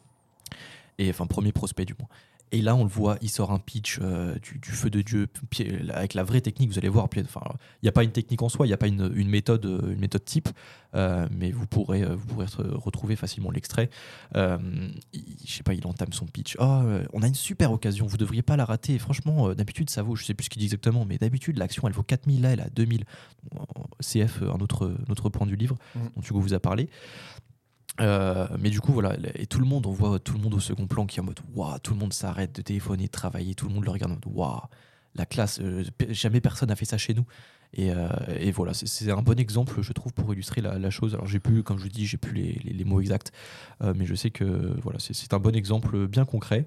S2: Et enfin, premier prospect du moins. Et là, on le voit, il sort un pitch euh, du, du feu de Dieu, avec la vraie technique. Vous allez voir, enfin, il n'y a pas une technique en soi, il n'y a pas une, une méthode, euh, une méthode type, euh, mais vous pourrez, vous pourrez re- retrouver facilement l'extrait. Euh, je sais pas, il entame son pitch. Euh, on a une super occasion, vous devriez pas la rater. Franchement, d'habitude, ça vaut, je sais plus ce qu'il dit exactement, mais d'habitude, l'action, elle vaut 4000, là, elle a 2000. Bon, CF, un autre, un autre point du livre
S3: Mhm.
S2: dont Hugo vous a parlé. Euh, mais du coup, voilà, et tout le monde, on voit tout le monde au second plan qui est en mode waouh, tout le monde s'arrête de téléphoner, de travailler, tout le monde le regarde en mode waouh, la classe, euh, jamais personne n'a fait ça chez nous. Et, euh, et voilà, c'est- un bon exemple, je trouve, pour illustrer la, la chose. Alors, j'ai plus, comme je vous dis, j'ai plus les, les- les mots exacts, euh, mais je sais que voilà, c'est- c'est un bon exemple bien concret.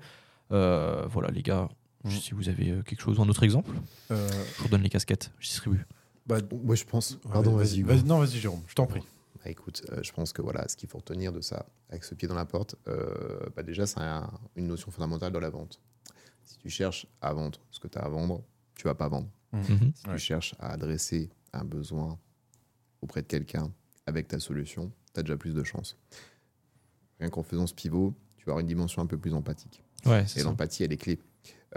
S2: Euh, voilà, les gars, si vous avez quelque chose, un autre exemple,
S3: Euh,
S2: je vous donne les casquettes, je distribue.
S3: bah,
S1: Moi, je pense. Pardon, vas-y.
S3: vas-y. Non, vas-y, Jérôme, je t'en prie.
S1: Bah, écoute, euh, je pense que voilà, ce qu'il faut retenir de ça, avec ce pied dans la porte, euh, bah, déjà, c'est un- une notion fondamentale dans la vente. Si tu cherches à vendre ce que tu as à vendre, tu vas pas vendre.
S2: Mhm.
S1: Si
S3: Ouais.
S1: tu cherches à adresser un besoin auprès de quelqu'un avec ta solution, tu as déjà plus de chance. Rien qu'en faisant ce pivot, tu vas avoir une dimension un peu plus empathique.
S2: Ouais,
S1: Et l'empathie, elle est clé.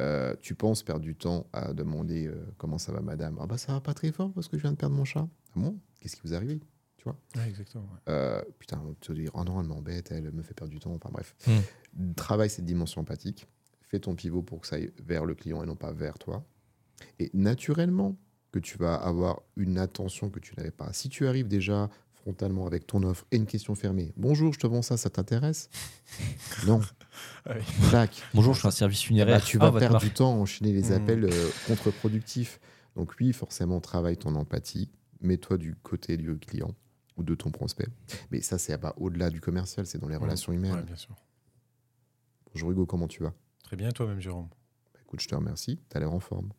S1: Euh, tu penses perdre du temps à demander euh, comment ça va, madame? Ah bah ça va pas très fort parce que je viens de perdre mon chat. Ah bon? Qu'est-ce qui vous arrivé
S3: Ouais, exactement. ouais.
S1: Euh, Putain, tu te dis, oh non, elle m'embête, elle me fait perdre du temps. Enfin bref.
S2: Mm.
S1: Travaille cette dimension empathique. fais ton pivot pour que ça aille vers le client et non pas vers toi. Et naturellement que tu vas avoir une attention que tu n'avais pas. Si tu arrives déjà frontalement avec ton offre et une question fermée, bonjour, je te vends ça, ça t'intéresse? Non.
S3: Ah oui.
S1: Clac.
S2: Bonjour, je suis un service
S1: Eh
S2: funéraire.
S1: ben, tu
S2: Ah,
S1: vas
S2: votre
S1: perdre
S2: marque.
S1: du temps à enchaîner les
S3: Mhm.
S1: appels euh, contre-productifs. Donc oui, forcément, travaille ton empathie, mets-toi du côté du client ou de ton prospect. Mais ça, c'est pas au-delà du commercial, c'est dans les
S3: Mhm.
S1: relations humaines.
S3: Ouais, bien sûr.
S1: Bonjour Hugo, comment tu vas?
S3: Très bien, toi-même, Jérôme.
S1: Bah, Écoute, je te remercie, tu as l'air en forme.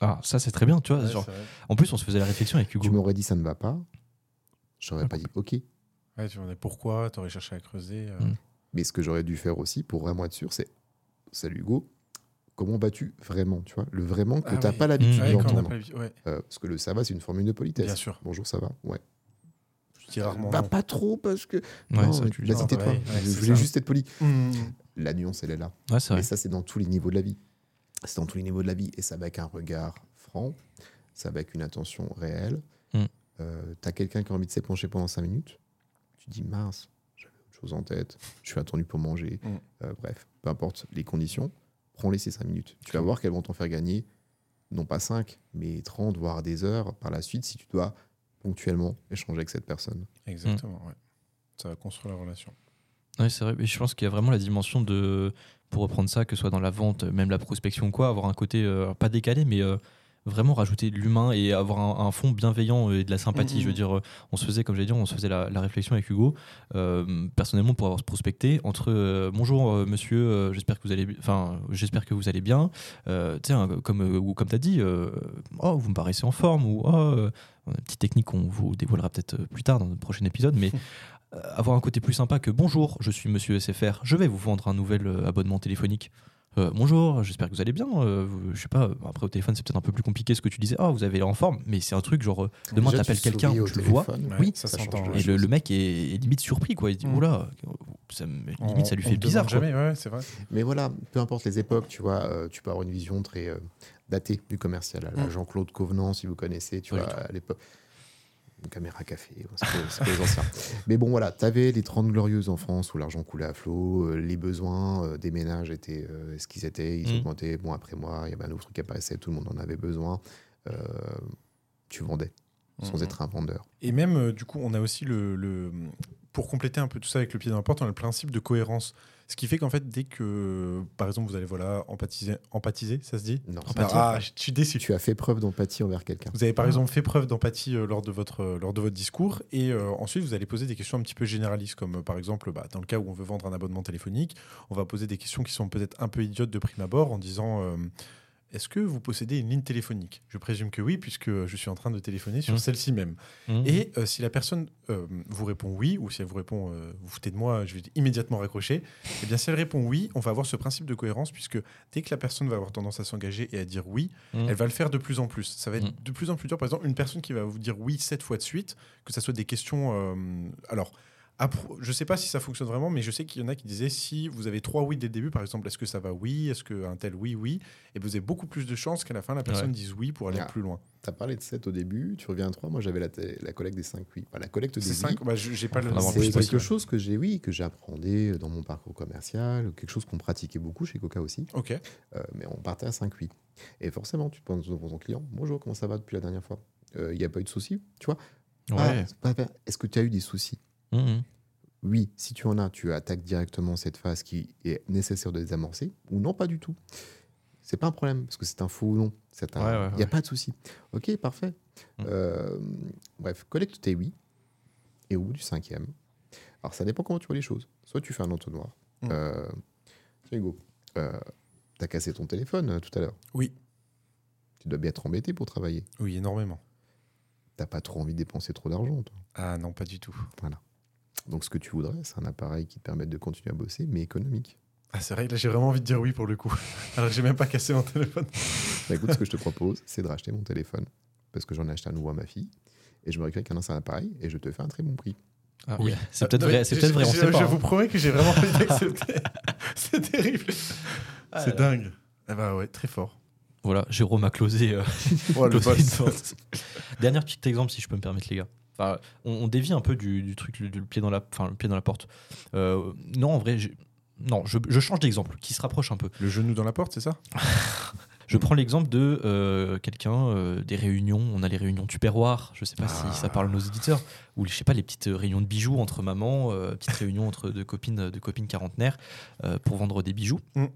S2: Ah, ça c'est très bien, tu vois.
S3: Ouais,
S2: genre, en plus, on se faisait la réflexion avec Hugo.
S1: Tu m'aurais dit ça ne va pas, j'aurais pas dit ok.
S3: Ouais, tu demandais pourquoi, tu aurais cherché à creuser. euh.
S2: Mm.
S1: Mais ce que j'aurais dû faire aussi, pour vraiment être sûr, c'est Salut Hugo, comment vas-tu vraiment Tu vois, le vraiment que
S3: Ah
S1: tu n'as
S3: oui.
S1: pas l'habitude
S2: Mmh.
S3: Quand on
S1: d'entendre.
S3: l'habitude- ouais,
S1: Euh, parce que le ça va, c'est une formule de politesse.
S3: bien sûr.
S1: Bonjour, ça va? Ouais.
S3: Je dis rarement.
S1: Bah,
S3: non.
S1: pas trop, parce que.
S2: Ouais,
S1: non,
S2: ça,
S1: mais
S2: tu le
S1: vas-y,
S2: dis.
S1: Tais-toi.
S3: ouais, ouais,
S1: je voulais
S3: ça.
S1: juste être poli.
S3: Mm.
S1: La nuance, elle est là.
S2: Ouais, c'est
S1: Mais ça, c'est dans tous les niveaux de la vie. C'est dans tous les niveaux de la vie. Et ça va avec un regard franc, ça va avec une attention réelle.
S2: Mm.
S1: Euh, T'as quelqu'un qui a envie de s'épancher pendant 5 minutes. Tu dis, mince, j'avais autre chose en tête. Je suis attendu pour manger.
S3: Mm.
S1: Euh, bref, peu importe les conditions, prends-les ces 5 minutes. Tu vas voir qu'elles vont t'en faire gagner, non pas 5, mais 30, voire des heures par la suite si tu dois ponctuellement échanger avec cette personne.
S3: Exactement, ouais. Ça va construire la relation.
S2: Ouais, c'est vrai. Mais je pense qu'il y a vraiment la dimension de, pour reprendre ça, que ce soit dans la vente, même la prospection ou quoi, avoir un côté euh, pas décalé, mais euh, vraiment rajouter de l'humain et avoir un, un fond bienveillant et de la sympathie.
S3: Mhm.
S2: Je veux dire, euh, on se faisait, comme j'ai dit, on se faisait la, la réflexion avec Hugo, euh, personnellement pour avoir prospecté entre euh, bonjour euh, monsieur, j'espère que vous allez, enfin j'espère que vous allez bien, tu hein, comme ou comme t'as dit, euh, oh vous me paraissez en forme ou oh, une petite technique qu'on vous dévoilera peut-être plus tard dans le prochain épisode, mais avoir un côté plus sympa que bonjour, je suis monsieur SFR, je vais vous vendre un nouvel abonnement téléphonique. Euh, bonjour, j'espère que vous allez bien. Euh, je sais pas, après au téléphone c'est peut-être un peu plus compliqué ce que tu disais. Oh, vous avez l'air en forme, mais c'est un truc genre euh, demain t'appelles quelqu'un, tu le vois. Oui,
S3: ça.
S2: Et le, le mec est, est limite surpris quoi. Il dit
S3: Mm.
S2: oula, ça me-
S3: On-
S2: limite ça lui fait bizarre.
S3: jamais, ouais, c'est vrai.
S1: Mais voilà, peu importe les époques, tu vois, euh, tu peux avoir une vision très euh, datée du commercial.
S3: Mm.
S1: Jean-Claude Covenant, si vous connaissez, tu vois, à l'époque. Une caméra café, c'est pour, c'est pour les anciens. Mais bon, voilà, tu avais les 30 glorieuses en France où l'argent coulait à flot, euh, les besoins euh, des ménages étaient euh, ce qu'ils étaient, ils
S2: Mm.
S1: augmentaient. Bon, après moi, il y avait un nouveau truc qui apparaissait, tout le monde en avait besoin. Euh, tu vendais sans
S3: Mhm.
S1: être un vendeur.
S3: Et même, euh, du coup, on a aussi le, le- Pour compléter un peu tout ça avec le pied dans la porte, on a le principe de cohérence. Ce qui fait qu'en fait, dès que, par exemple, vous allez voilà, empathiser, empathiser ça se dit
S1: Non,
S2: Empathie.
S3: Ah, je suis déçu.
S1: tu as fait preuve d'empathie envers quelqu'un.
S3: Vous avez par
S2: Ah.
S3: exemple fait preuve d'empathie euh, lors, de votre, euh, lors de votre discours et euh, ensuite vous allez poser des questions un petit peu généralistes comme par exemple bah, dans le cas où on veut vendre un abonnement téléphonique, on va poser des questions qui sont peut-être un peu idiotes de prime abord en disant euh, est-ce que vous possédez une ligne téléphonique? Je présume que oui puisque je suis en train de téléphoner sur
S2: Mhm.
S3: celle-ci même.
S2: Mhm.
S3: Et euh, si la personne euh, vous répond oui, ou si elle vous répond euh, vous foutez de moi, je vais immédiatement raccrocher, eh bien si elle répond oui, on va avoir ce principe de cohérence, puisque dès que la personne va avoir tendance à s'engager et à dire oui,
S2: Mhm.
S3: elle va le faire de plus en plus. Ça va être de plus en plus dur. Par exemple, une personne qui va vous dire oui sept fois de suite, que ça soit des questions. alors. Je ne sais pas si ça fonctionne vraiment, mais je sais qu'il y en a qui disaient si vous avez trois oui dès le début, par exemple, est-ce que ça va oui, est-ce qu'un tel oui, oui, et vous avez beaucoup plus de chances qu'à la fin la personne
S2: Ouais.
S3: dise oui pour aller
S1: Ah.
S3: plus loin.
S1: Tu as parlé de 7 au début, tu reviens à 3. Moi, j'avais la, la collecte des 5 oui. Enfin, la collecte des
S3: C'est
S1: oui.
S3: cinq. Bah, je- j'ai pas le.
S1: C'est quelque chose que j'ai, oui, que appréhendé dans mon parcours commercial, quelque chose qu'on pratiquait beaucoup chez Coca aussi.
S3: Ok.
S1: Euh, mais on partait à 5 oui. Et forcément, tu te penses devant ton client Bonjour, comment ça va depuis la dernière fois? Il n'y a pas eu de soucis Tu vois?
S2: Ouais.
S1: Ah. Est-ce que tu as eu des soucis?
S2: Mhm.
S1: Oui, si tu en as, tu attaques directement cette phase qui est nécessaire de désamorcer, ou non, pas du tout. C'est pas un problème, parce que c'est un faux ou non. Il
S2: Ouais, ouais,
S1: n'y a
S2: ouais.
S1: pas de souci. Ok, parfait.
S2: Mm.
S1: Euh, bref, collecte tes oui. Et au bout du cinquième, alors ça dépend comment tu vois les choses. Soit tu fais un entonnoir.
S3: Mm.
S1: Euh, Hugo, euh, t'as cassé ton téléphone euh, tout à l'heure.
S3: Oui.
S1: Tu dois bien être embêté pour travailler.
S3: Oui, énormément.
S1: T'as pas trop envie de dépenser trop d'argent, toi.
S3: Ah non, pas du tout.
S1: Donc ce que tu voudrais, c'est un appareil qui te permette de continuer à bosser, mais économique.
S3: Ah, c'est vrai, là j'ai vraiment envie de dire oui pour le coup. Alors que j'ai même pas cassé mon téléphone.
S1: Bah, écoute, ce que je te propose, c'est de racheter mon téléphone. Parce que j'en ai acheté un nouveau à ma fille. Et je me récupère qu'un ancien appareil et je te fais un très bon prix.
S2: Ah,
S3: Oui.
S2: C'est peut-être
S3: Ah,
S2: vrai, c'est
S3: je-
S2: peut-être vrai, on
S3: je,
S2: sait pas.
S3: Je
S2: hein.
S3: vous promets que j'ai vraiment envie d'accepter. c'est terrible.
S2: Ah
S3: c'est dingue. Ah bah ouais, très fort.
S2: Voilà, Jérôme a closé. euh,
S3: Oh,
S2: closé. Dernier petit exemple, si je peux me permettre, les gars. Enfin, on, on dévie un peu du, du truc, du, du pied dans la, enfin, le pied dans la porte. Euh, non, en vrai, non, je, je change d'exemple, qui se rapproche un peu.
S3: Le genou dans la porte, c'est ça?
S2: Je prends l'exemple de euh, quelqu'un, euh, des réunions. On a les réunions tupperware. Je sais pas
S3: Ah.
S2: si ça parle à nos éditeurs. Ou je sais pas, les petites réunions de bijoux entre mamans, euh, petites réunions entre de copines, de copines quarantenaires pour vendre des bijoux.
S3: Mm.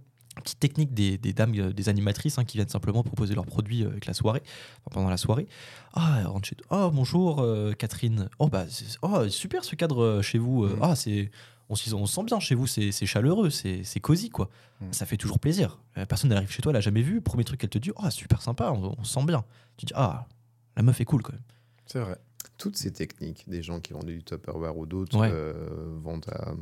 S2: Petite technique des, des dames, euh, des animatrices hein, qui viennent simplement proposer leurs produits euh, avec la soirée, enfin, pendant la soirée. Ah, elle rentre chez Oh, bonjour euh, Catherine. Oh, bah, c'est- oh, super ce cadre euh, chez vous.
S3: Mm.
S2: Ah, c'est. On, s'y- on se sent bien chez vous, c'est c'est chaleureux, c'est c'est cosy quoi.
S3: Mm.
S2: Ça fait toujours plaisir. La personne elle arrive chez toi, elle a jamais vu. Premier truc qu'elle te dit, oh super sympa, on, on se sent bien. Tu dis ah la meuf est cool quand même.
S3: C'est vrai.
S1: Toutes ces techniques, des gens qui vendent du Tupperware ou d'autres
S2: Ouais.
S1: euh, vendent à,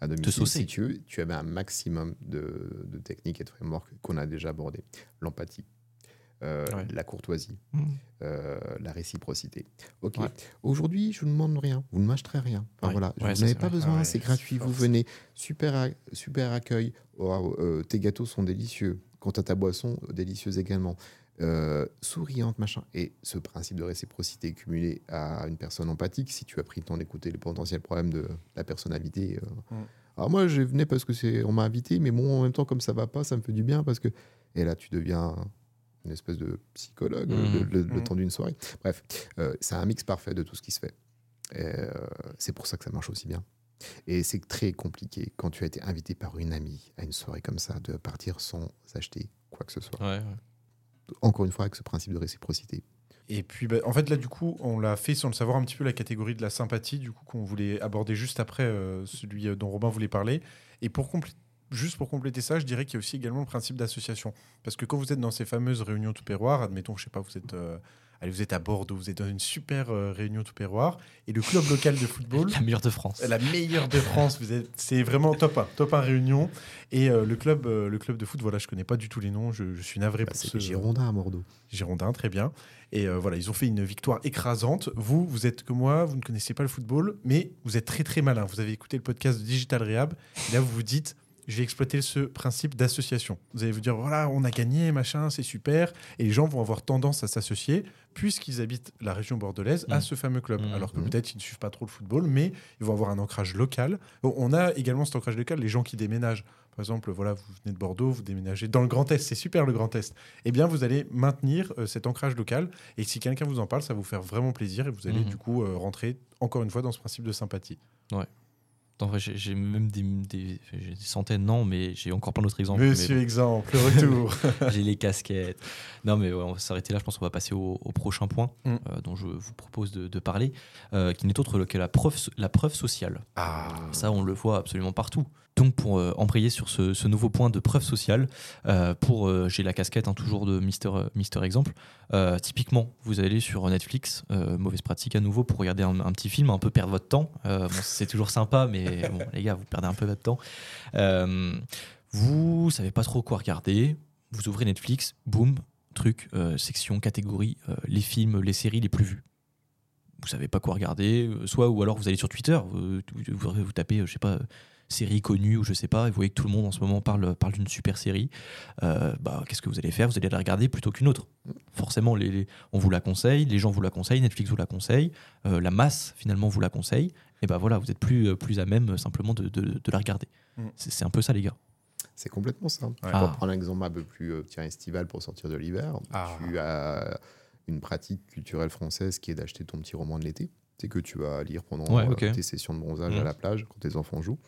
S1: à domicile. Si tu, tu avais un maximum de, de techniques et de frameworks qu'on a déjà abordés. L'empathie, euh,
S3: Ouais.
S1: la courtoisie,
S2: Mm.
S1: euh, la réciprocité. Ok.
S2: Ouais.
S1: Aujourd'hui, je ne demande rien. Vous ne m'acheterez rien. Enfin,
S2: Ouais.
S1: voilà. Vous n'avez pas
S2: vrai.
S1: besoin.
S3: Ah
S1: c'est gratuit. Vous venez. Super, super accueil. Euh, tes gâteaux sont délicieux. Quant à ta boisson, délicieuse également. Euh, souriante, machin. Et ce principe de réciprocité cumulé à une personne empathique, si tu as pris le temps d'écouter les potentiels problèmes de la personne invitée. euh,
S3: Mm.
S1: Alors moi, je venais parce que c'est, on m'a invité, mais bon, en même temps, comme ça va pas, ça me fait du bien parce que. Et là, tu deviens une espèce de psychologue
S2: Mm.
S1: le, le- le
S3: Mm.
S1: temps d'une soirée. Bref, euh, c'est un mix parfait de tout ce qui se fait. Euh, c'est pour ça que ça marche aussi bien. Et c'est très compliqué quand tu as été invité par une amie à une soirée comme ça de partir sans acheter quoi que ce soit.
S2: Ouais,
S1: Encore une fois, avec ce principe de réciprocité.
S3: Et puis, bah, en fait, là, du coup, on l'a fait sans le savoir un petit peu la catégorie de la sympathie, du coup, qu'on voulait aborder juste après euh, celui euh, dont Robin voulait parler. Et pour juste pour compléter ça, je dirais qu'il y a aussi également le principe d'association. Parce que quand vous êtes dans ces fameuses réunions tout perroir, admettons, je sais pas, vous êtes, euh, allez, vous êtes à Bordeaux, vous êtes dans une super euh, réunion tout perroir, et le club local de football,
S2: La meilleure de France.
S3: la meilleure de France. Vous êtes, c'est vraiment top 1, top 1 réunion. Et euh, le club, euh, le club de foot, voilà, je connais pas du tout les noms. Je, je suis navré
S1: Bah,
S3: pour
S1: c'est
S3: ce
S1: Girondins à Bordeaux.
S3: Girondins, très bien. Et euh, voilà, ils ont fait une victoire écrasante. Vous, vous êtes comme moi, vous ne connaissez pas le football, mais vous êtes très très malin. Vous avez écouté le podcast de Digital Rehab. Et là, vous vous dites, je vais exploiter ce principe d'association. Vous allez vous dire, voilà, on a gagné, machin, c'est super. Et les gens vont avoir tendance à s'associer, puisqu'ils habitent la région bordelaise, à
S2: Mm.
S3: ce fameux club.
S2: Mm.
S3: Alors que
S1: Mm.
S3: peut-être ils ne suivent pas trop le football, mais ils vont avoir un ancrage local. On a également cet ancrage local, les gens qui déménagent. Par exemple, voilà, vous venez de Bordeaux, vous déménagez dans le Grand Est, c'est super le Grand Est. Eh bien, vous allez maintenir euh, cet ancrage local. Et si quelqu'un vous en parle, ça va vous faire vraiment plaisir et vous allez du coup euh, rentrer encore une fois dans ce principe de sympathie.
S2: Vrai, j'ai j'ai même des, des- j'ai des centaines, non, mais j'ai encore plein d'autres exemples. mais
S3: Monsieur exemple, le retour.
S2: J'ai les casquettes. Non, mais ouais, on va s'arrêter là. Je pense qu'on va passer au, au prochain point
S3: Mm.
S2: euh, dont je vous propose de, de parler, euh, qui n'est autre que la preuve, so- la preuve sociale.
S3: ah,
S2: Ça, on le voit absolument partout. Donc, pour euh, embrayer sur ce, ce nouveau point de preuve sociale, euh, pour euh, j'ai la casquette hein, toujours de Mister, euh, Mister Exemple. typiquement, vous allez sur Netflix, mauvaise pratique à nouveau, pour regarder un, un petit film, un peu perdre votre temps. Bon, c'est toujours sympa, mais bon, les gars, vous perdez un peu votre temps. Vous savez pas trop quoi regarder. Vous ouvrez Netflix, boum, truc, section, catégorie, les films, les séries les plus vues vous savez pas quoi regarder, soit ou alors vous allez sur Twitter, vous, vous, vous tapez, je sais pas, série connue ou je sais pas, et vous voyez que tout le monde en ce moment parle, parle d'une super série, euh, bah, qu'est-ce que vous allez faire? Vous allez la regarder plutôt qu'une autre. Forcément, les, les- on vous la conseille, les gens vous la conseillent, Netflix vous la conseille, euh, la masse finalement vous la conseille, et ben voilà, vous êtes plus, euh, plus à même simplement de, de- de la regarder.
S3: Mm.
S2: C'est un peu ça, les gars.
S1: C'est complètement ça.
S2: Ah.
S1: Pour prendre un exemple un peu plus euh, tiens, estival pour sortir de l'hiver,
S3: Ah.
S1: tu as une pratique culturelle française qui est d'acheter ton petit roman de l'été. C'est que tu vas lire pendant
S2: Ouais,
S1: euh, tes sessions de bronzage
S2: Mhm.
S1: à la plage quand tes enfants jouent.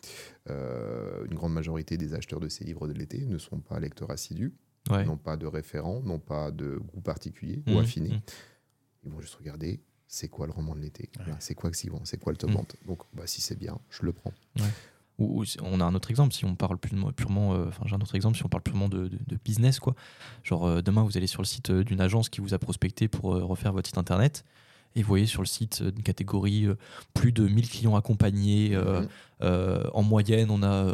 S1: Euh, une grande majorité des acheteurs de ces livres de l'été ne sont pas lecteurs assidus,
S2: Ouais.
S1: n'ont pas de référent, n'ont pas de goût particulier
S2: Mhm.
S1: ou affiné.
S2: Mhm.
S1: Ils vont juste regarder c'est quoi le roman de l'été,
S3: Ouais.
S1: C'est quoi que s'y vend, c'est quoi le top
S2: Mhm.
S1: vente. Donc bah, si c'est bien, je le prends.
S2: Ou, on a un autre exemple, si on parle purement, purement, euh, enfin j'ai un autre exemple, si on parle purement de, de- de business, quoi. Genre euh, demain vous allez sur le site d'une agence qui vous a prospecté pour euh, refaire votre site internet, et vous voyez sur le site euh, d'une catégorie euh, plus de 1000 clients accompagnés. euh,
S1: Mhm.
S2: euh, en moyenne, on a,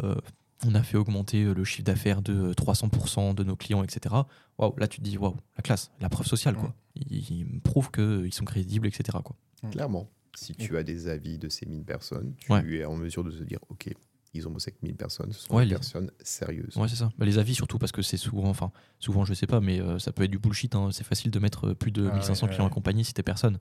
S2: on a fait augmenter le chiffre d'affaires de 300% de nos clients, etc. Waouh, là tu te dis waouh, la classe, la preuve sociale, quoi. Ils, ils prouvent qu'ils sont crédibles, etc. Quoi.
S1: Clairement. Si tu as des avis de ces 1000 personnes, tu
S2: Ouais.
S1: es en mesure de se dire, OK, ils ont bossé avec 1000 personnes, ce sont
S2: Ouais,
S1: des
S2: les-
S1: personnes sérieuses.
S2: Ouais, c'est ça. Bah, les avis surtout parce que c'est souvent, enfin, souvent je sais pas, mais euh, ça peut être du bullshit. hein. C'est facile de mettre euh, plus de
S3: Ah
S2: 1500
S3: ouais,
S2: clients
S3: ouais.
S2: accompagnés si t'es personne.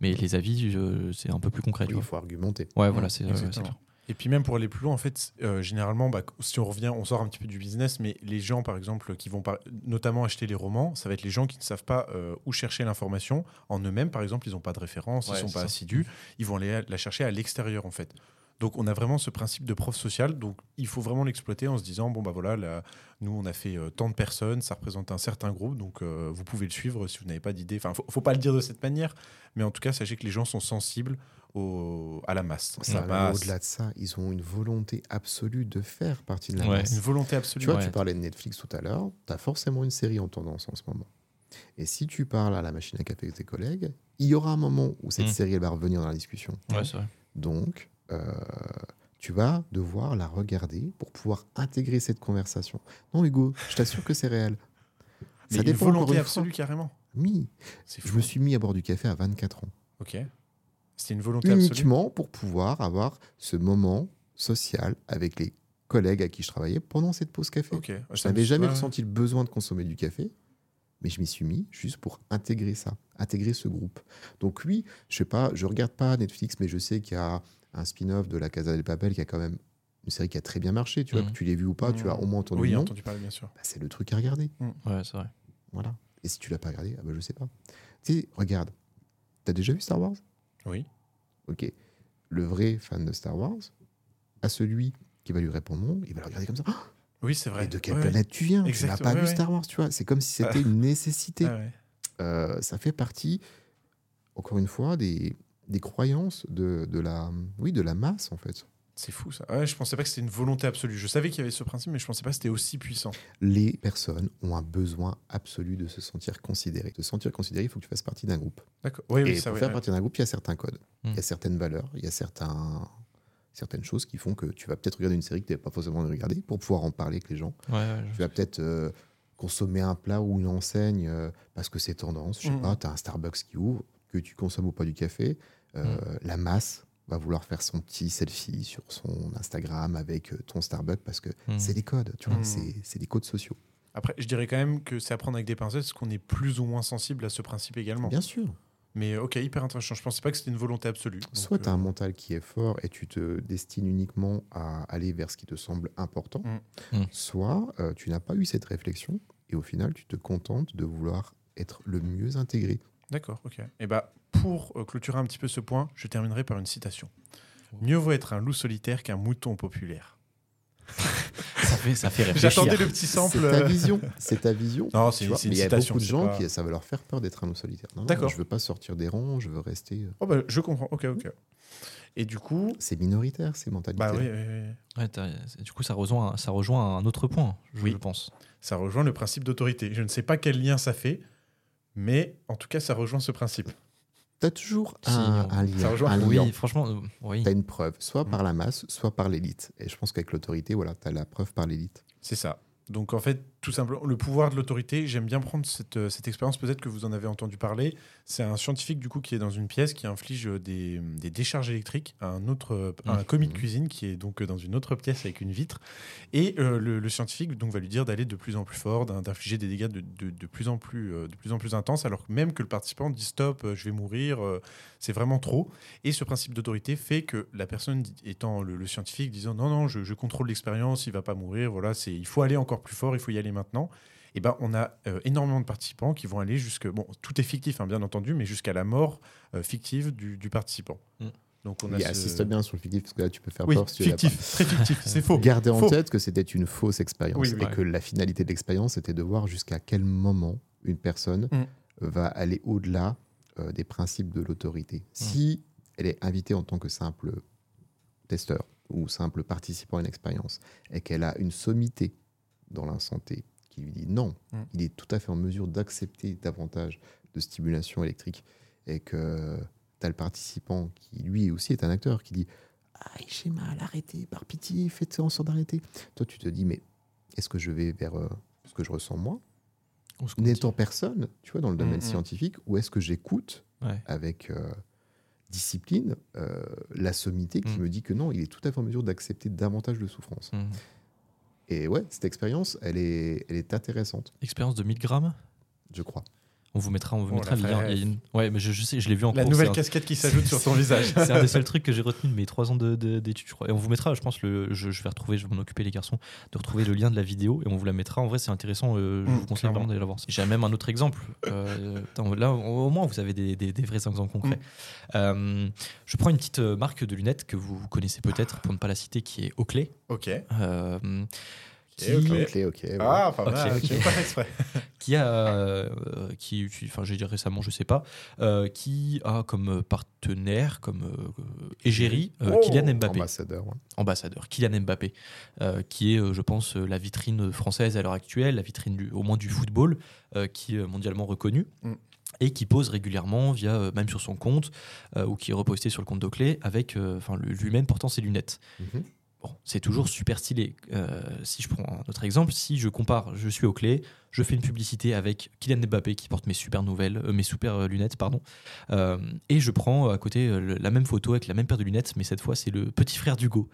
S2: Mais les avis, c'est un peu plus concret.
S1: Oui, il faut argumenter.
S2: Ouais, voilà, c'est euh, clair.
S3: Et puis même pour aller plus loin, en fait, euh, généralement, bah, si on revient, on sort un petit peu du business, mais les gens, par exemple, qui vont par- notamment acheter les romans, ça va être les gens qui ne savent pas euh, où chercher l'information. En eux-mêmes, par exemple, ils n'ont pas de référence, ils
S2: Ouais,
S3: sont pas
S2: ça.
S3: assidus, ils vont aller la chercher à l'extérieur, en fait. Donc on a vraiment ce principe de prof social, donc il faut vraiment l'exploiter en se disant, bon bah voilà, là, nous on a fait euh, tant de personnes, ça représente un certain groupe, donc euh, vous pouvez le suivre si vous n'avez pas d'idée. Enfin, faut, faut pas le dire de cette manière, mais en tout cas, sachez que les gens sont sensibles au, à la masse.
S1: Ça. Au-delà de ça, ils ont une volonté absolue de faire partie de la
S2: Ouais.
S1: masse.
S3: Une volonté absolue.
S1: Tu vois,
S2: Ouais.
S1: tu parlais de Netflix tout à l'heure, tu as forcément une série en tendance en ce moment. Et si tu parles à la machine à café de tes collègues, il y aura un moment où cette
S2: Mm.
S1: série elle va revenir dans la discussion.
S2: Ouais, c'est vrai.
S1: Donc, tu vas devoir la regarder pour pouvoir intégrer cette conversation. Non, Hugo, je t'assure que c'est réel.
S3: Mais
S1: Ça
S3: une
S1: dépend
S3: volonté
S1: une
S3: absolue, carrément.
S1: Oui, je me suis mis à bord du café à 24 ans.
S3: Ok. C'était une volonté absolue.
S1: Uniquement pour pouvoir avoir ce moment social avec les collègues à qui je travaillais pendant cette pause café.
S3: Ok.
S1: Je n'avais jamais ressenti le besoin de consommer du café, mais je m'y suis mis juste pour intégrer ça, intégrer ce groupe. Donc oui, je sais pas, je regarde pas Netflix, mais je sais qu'il y a un spin-off de La Casa del Papel qui a quand même une série qui a très bien marché. Tu vois,
S2: Mhm.
S1: que tu l'aies vu ou pas, tu as au moins entendu
S3: Oui,
S1: nom.
S3: entendu parler, bien sûr.
S1: Bah, c'est le truc à regarder.
S2: Ouais, c'est vrai.
S1: Voilà. Et si tu l'as pas regardé, ah bah, je sais pas. Tu sais, regarde. T'as déjà vu Star Wars?
S3: Oui.
S1: Ok. Le vrai fan de Star Wars, à celui qui va lui répondre non, il va le regarder comme ça. Ah,
S3: Oui, c'est vrai.
S1: Mais de quelle
S3: Ouais.
S1: planète tu viens? Tu n'as pas
S3: ouais,
S1: vu
S3: ouais.
S1: Star Wars, tu vois. C'est comme si c'était une nécessité.
S3: Ah ouais.
S1: Euh, ça fait partie, encore une fois, des, des croyances de, de, la, oui, de la masse, en fait.
S3: C'est fou ça. Ouais, je pensais pas que c'était une volonté absolue. Je savais qu'il y avait ce principe, mais je pensais pas que c'était aussi puissant.
S1: Les personnes ont un besoin absolu de se sentir considérées. De se sentir considéré, il faut que tu fasses partie d'un groupe.
S3: D'accord. Oui, oui,
S1: Et
S3: ça
S1: pour
S3: ouais,
S1: faire partie d'un groupe, il y a certains codes. Il y a certaines valeurs, il y a certains, certaines choses qui font que tu vas peut-être regarder une série que tu n'avais pas forcément regarder pour pouvoir en parler avec les gens.
S2: Ouais, ouais,
S1: Tu vas peut-être euh, consommer un plat ou une enseigne euh, parce que c'est tendance. Je sais
S3: Mm.
S1: pas, tu as un Starbucks qui ouvre, que tu consommes ou pas du café. Euh, La masse va vouloir faire son petit selfie sur son Instagram avec euh, ton Starbucks parce que
S2: Mm.
S1: c'est des codes, tu vois,
S3: Mm.
S1: c'est c'est des codes sociaux.
S3: Après, je dirais quand même que c'est à prendre avec des pincettes, parce qu'on est plus ou moins sensible à ce principe également.
S1: Bien sûr.
S3: Mais ok, hyper intéressant. Je pensais pas que c'était une volonté absolue.
S1: Soit tu as
S3: euh,
S1: un mental qui est fort et tu te destines uniquement à aller vers ce qui te semble important,
S3: Mm.
S2: Mm.
S1: soit euh, tu n'as pas eu cette réflexion et au final tu te contentes de vouloir être le mieux intégré.
S3: D'accord, ok. Et bah, pour euh, clôturer un petit peu ce point, je terminerai par une citation. Mieux vaut être un loup solitaire qu'un mouton populaire.
S2: Ça fait, ça fait réfléchir.
S3: J'attendais le petit sample.
S1: C'est ta vision, c'est ta vision.
S3: Non, c'est
S1: Mais
S3: une
S1: il y a
S3: citation.
S1: beaucoup de gens
S3: pas-
S1: qui ça va leur faire peur d'être un loup solitaire.
S3: D'accord.
S1: Je veux pas sortir des rangs, je veux rester. euh,
S3: Oh, bah, je comprends. Ok, ok. Et du coup,
S1: C'est minoritaire ces mentalités.
S3: bah oui, oui, oui.
S2: Ouais, du coup, ça rejoint, ça rejoint un autre point, je
S3: Oui.
S2: pense.
S3: ça rejoint le principe d'autorité. Je ne sais pas quel lien ça fait, mais en tout cas, ça rejoint ce principe.
S1: T'as toujours un, lien.
S3: Ça rejoint-
S1: un
S2: Oui,
S1: lien.
S2: franchement, euh, oui.
S1: T'as une preuve, soit
S3: Mm.
S1: par la masse, soit par l'élite. Et je pense qu'avec l'autorité, voilà, t'as la preuve par l'élite.
S3: C'est ça. Donc en fait, tout simplement, le pouvoir de l'autorité, j'aime bien prendre cette, euh, cette expérience, peut-être que vous en avez entendu parler. C'est un scientifique du coup qui est dans une pièce qui inflige euh, des, des décharges électriques à un autre, euh, à un
S2: Mhm.
S3: commis de cuisine qui est donc dans une autre pièce avec une vitre. Et euh, le, le scientifique donc va lui dire d'aller de plus en plus fort, d'in- d'infliger des dégâts de, de- de plus en plus, de plus en plus intenses, alors que même que le participant dit stop, je vais mourir, c'est vraiment trop. Et ce principe d'autorité fait que la personne étant le, le scientifique disant non non je, je contrôle l'expérience, il va pas mourir, voilà il faut aller encore plus fort, il faut y aller maintenant. Et ben on a euh, énormément de participants qui vont aller jusque bon tout est fictif hein, bien entendu, mais jusqu'à la mort euh, fictive du, du participant.
S2: Mm.
S3: Donc on a ce-
S1: assiste bien sur le fictif, parce que là, tu peux faire
S3: oui
S1: peur si tu
S3: fictif, très fictif, c'est faux.
S1: Gardez en tête que c'était une fausse expérience
S3: Oui,
S1: et que la finalité de l'expérience était de voir jusqu'à quel moment une personne
S3: Mm.
S1: va aller au-delà euh, des principes de l'autorité. Si elle est invitée en tant que simple testeur ou simple participant à une expérience et qu'elle a une sommité dans l'instant T qui lui dit non,
S3: Mm.
S1: il est tout à fait en mesure d'accepter davantage de stimulation électrique et que tu as le participant qui lui aussi est un acteur qui dit ah j'ai mal arrêtez par pitié faites en sorte d'arrêter toi tu te dis mais est-ce que je vais vers euh, ce que je ressens moi n'étant personne tu vois dans le domaine
S3: Mm, mm.
S1: scientifique ou est-ce que j'écoute.
S2: Ouais.
S1: avec euh, discipline euh, la sommité qui
S2: Mm.
S1: me dit que non il est tout à fait en mesure d'accepter davantage de souffrance. Et ouais cette expérience elle est elle est intéressante.
S2: Expérience de 1000 grammes?
S1: Je crois
S2: On vous mettra, on vous
S3: Oh,
S2: mettra le lien. Il y a une- Ouais, mais je, je sais, je l'ai vu en
S3: La
S2: cours,
S3: nouvelle
S2: un-
S3: casquette qui s'ajoute sur ton visage.
S2: C'est un des seuls trucs que j'ai retenu de mes trois ans de- de- d'études, je crois. Et on vous mettra, je pense, le, je, je vais retrouver, je vais m'en occuper les garçons, de retrouver le lien de la vidéo et on vous la mettra. En vrai, c'est intéressant. euh, je
S3: Mm,
S2: vous conseille
S3: clairement.
S2: vraiment d'aller la voir. J'ai même un autre exemple. Euh, attends, là, au moins, vous avez des, des- des vrais exemples concrets.
S3: Mm.
S2: Euh, je prends une petite marque de lunettes que vous connaissez peut-être, pour ne pas la citer, qui est Oakley.
S3: Ok.
S2: Qui,
S3: Oakley.
S1: Ok, ok. ouais.
S3: Ah, pas mal.
S2: qui a, euh, qui, utilise- enfin, j'ai dit récemment, je sais pas, euh, qui a comme partenaire, comme euh, égérie, euh,
S3: Oh,
S2: Kylian Mbappé.
S1: Ambassadeur. ouais.
S2: ambassadeur, Kylian Mbappé, euh, qui est, euh, je pense, la vitrine française à l'heure actuelle, la vitrine du- au moins du football, euh, qui est mondialement reconnue.
S3: Mm.
S2: Et qui pose régulièrement, via euh, même sur son compte, euh, ou qui est reposté sur le compte d'Oakley, avec euh, enfin, lui-même portant ses lunettes.
S1: Mhm.
S2: Bon, c'est toujours super stylé. Euh, si je prends un autre exemple, si je compare, je suis Oakley, je fais une publicité avec Kylian Mbappé qui porte mes super nouvelles, euh, mes super euh, lunettes, pardon, euh, et je prends à côté le- la même photo avec la même paire de lunettes, mais cette fois c'est le petit frère d'Hugo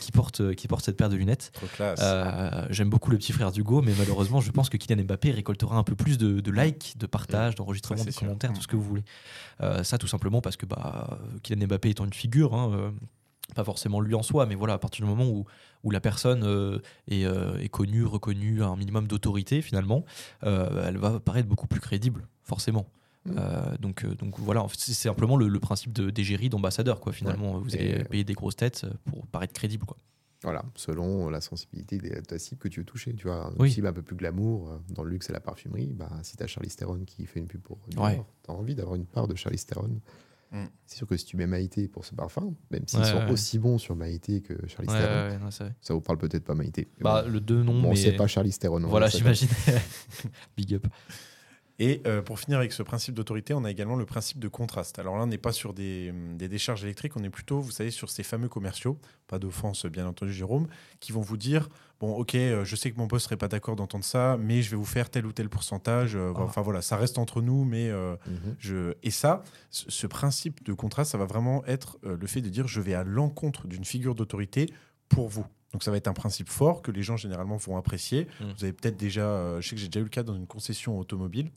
S2: qui porte qui porte cette paire de lunettes.
S3: Trop classe.
S2: J'aime beaucoup le petit frère d'Hugo, mais malheureusement, je pense que Kylian Mbappé récoltera un peu plus de, de likes, de partages, d'enregistrements,
S3: Ça,
S2: de commentaires,
S3: Mm.
S2: tout ce que vous voulez. Ça, tout simplement parce que bah, Kylian Mbappé étant une figure, hein, pas forcément lui en soi, mais voilà, à partir du moment où, où la personne euh, est, euh, est connue, reconnue, a un minimum d'autorité, finalement, euh, elle va paraître beaucoup plus crédible, forcément.
S1: Mm.
S2: Donc, donc voilà, c'est simplement le, le principe de- d'égérie d'ambassadeur, quoi. Finalement, vous allez payer des grosses têtes pour paraître crédible, quoi.
S1: Voilà, selon la sensibilité de ta cible que tu veux toucher. Tu vois, une
S2: Oui.
S1: cible un peu plus glamour, dans le luxe et la parfumerie, bah, si tu as Charlize Theron qui fait une pub pour Dior,
S2: Ouais.
S1: tu as envie d'avoir une part de Charlize Theron.
S3: Mm.
S1: C'est sûr que si tu mets Maïté pour ce parfum, même s'ils
S2: Ouais,
S1: sont
S2: ouais.
S1: aussi bons sur Maïté que Charlize
S2: Ouais,
S1: Theron,
S2: non,
S1: ça vous parle peut-être pas Maïté.
S2: Bah,
S1: bon.
S2: le deux noms,
S1: Bon,
S2: mais
S1: c'est pas Charlize Theron. on
S2: voilà, j'imagine. Big up.
S3: Et euh, pour finir avec ce principe d'autorité, on a également le principe de contraste. Alors là, on n'est pas sur des, hum, des décharges électriques, on est plutôt, vous savez, sur ces fameux commerciaux, pas d'offense bien entendu Jérôme, qui vont vous dire, bon ok, euh, je sais que mon boss serait pas d'accord d'entendre ça, mais je vais vous faire tel ou tel pourcentage. euh,
S2: Ah.
S3: Enfin voilà, ça reste entre nous, mais euh,
S1: Mhm.
S3: je... Et ça, ce, principe de contraste, ça va vraiment être euh, le fait de dire, je vais à l'encontre d'une figure d'autorité pour vous. Donc ça va être un principe fort que les gens généralement vont apprécier.
S2: Mm.
S3: Vous avez peut-être déjà, euh, je sais que j'ai déjà eu le cas dans une concession automobile,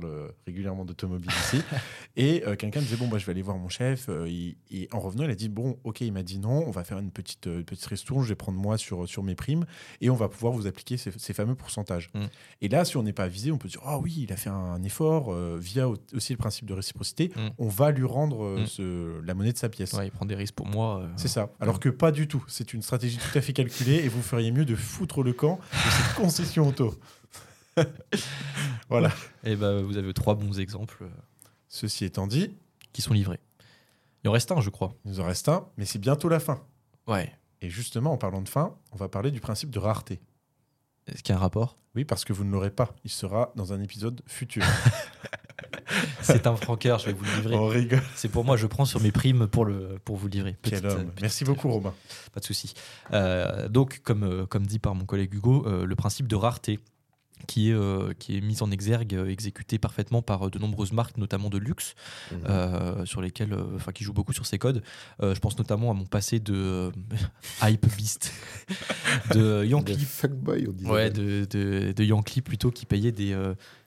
S3: parle euh, régulièrement d'automobile ici, et euh, quelqu'un me disait bon bah je vais aller voir mon chef, euh, et en revenant il a dit bon ok il m'a dit non, on va faire une petite euh, une petite ristourne, je vais prendre moi sur sur mes primes et on va pouvoir vous appliquer ces, ces fameux pourcentages.
S2: Mm.
S3: Et là si on n'est pas avisé, on peut dire ah oui il a fait un, effort euh, via au- aussi le principe de réciprocité,
S2: Mm.
S3: on va lui rendre euh,
S2: Mm.
S3: ce- la monnaie de sa pièce.
S2: Ouais, il prend des risques pour moi. euh,
S3: C'est ça. Alors que pas du tout. C'est une stratégie tout à fait calculée et vous feriez mieux de foutre le camp de cette concession auto. voilà.
S2: Et ben, vous avez trois bons exemples euh,
S3: Ceci étant dit,
S2: qui sont livrés. Il en reste un, je crois.
S3: il nous en reste un, mais c'est bientôt la fin.
S2: Ouais.
S3: Et justement, en parlant de fin, on va parler du principe de rareté.
S2: Est-ce qu'il y a un rapport?
S3: Oui, parce que vous ne l'aurez pas. Il sera dans un épisode futur.
S2: C'est un franqueur, je vais vous le livrer.
S3: on rigole.
S2: C'est pour moi, je prends sur mes primes pour, le, pour vous le livrer.
S3: Quel homme.
S2: petite-
S3: Merci beaucoup, Romain.
S2: Pas de souci. Euh, donc, comme, euh, comme dit par mon collègue Hugo, euh, le principe de rareté qui est, euh, qui est mis en exergue, euh, exécuté parfaitement par euh, de nombreuses marques, notamment de luxe,
S1: Mhm.
S2: sur lesquelles, enfin, qui jouent beaucoup sur ces codes. Je pense notamment à mon passé de hype beast, de Yankee,
S1: fuckboy, on disait.
S2: ouais, de, de, de Yankee plutôt, qui payait des,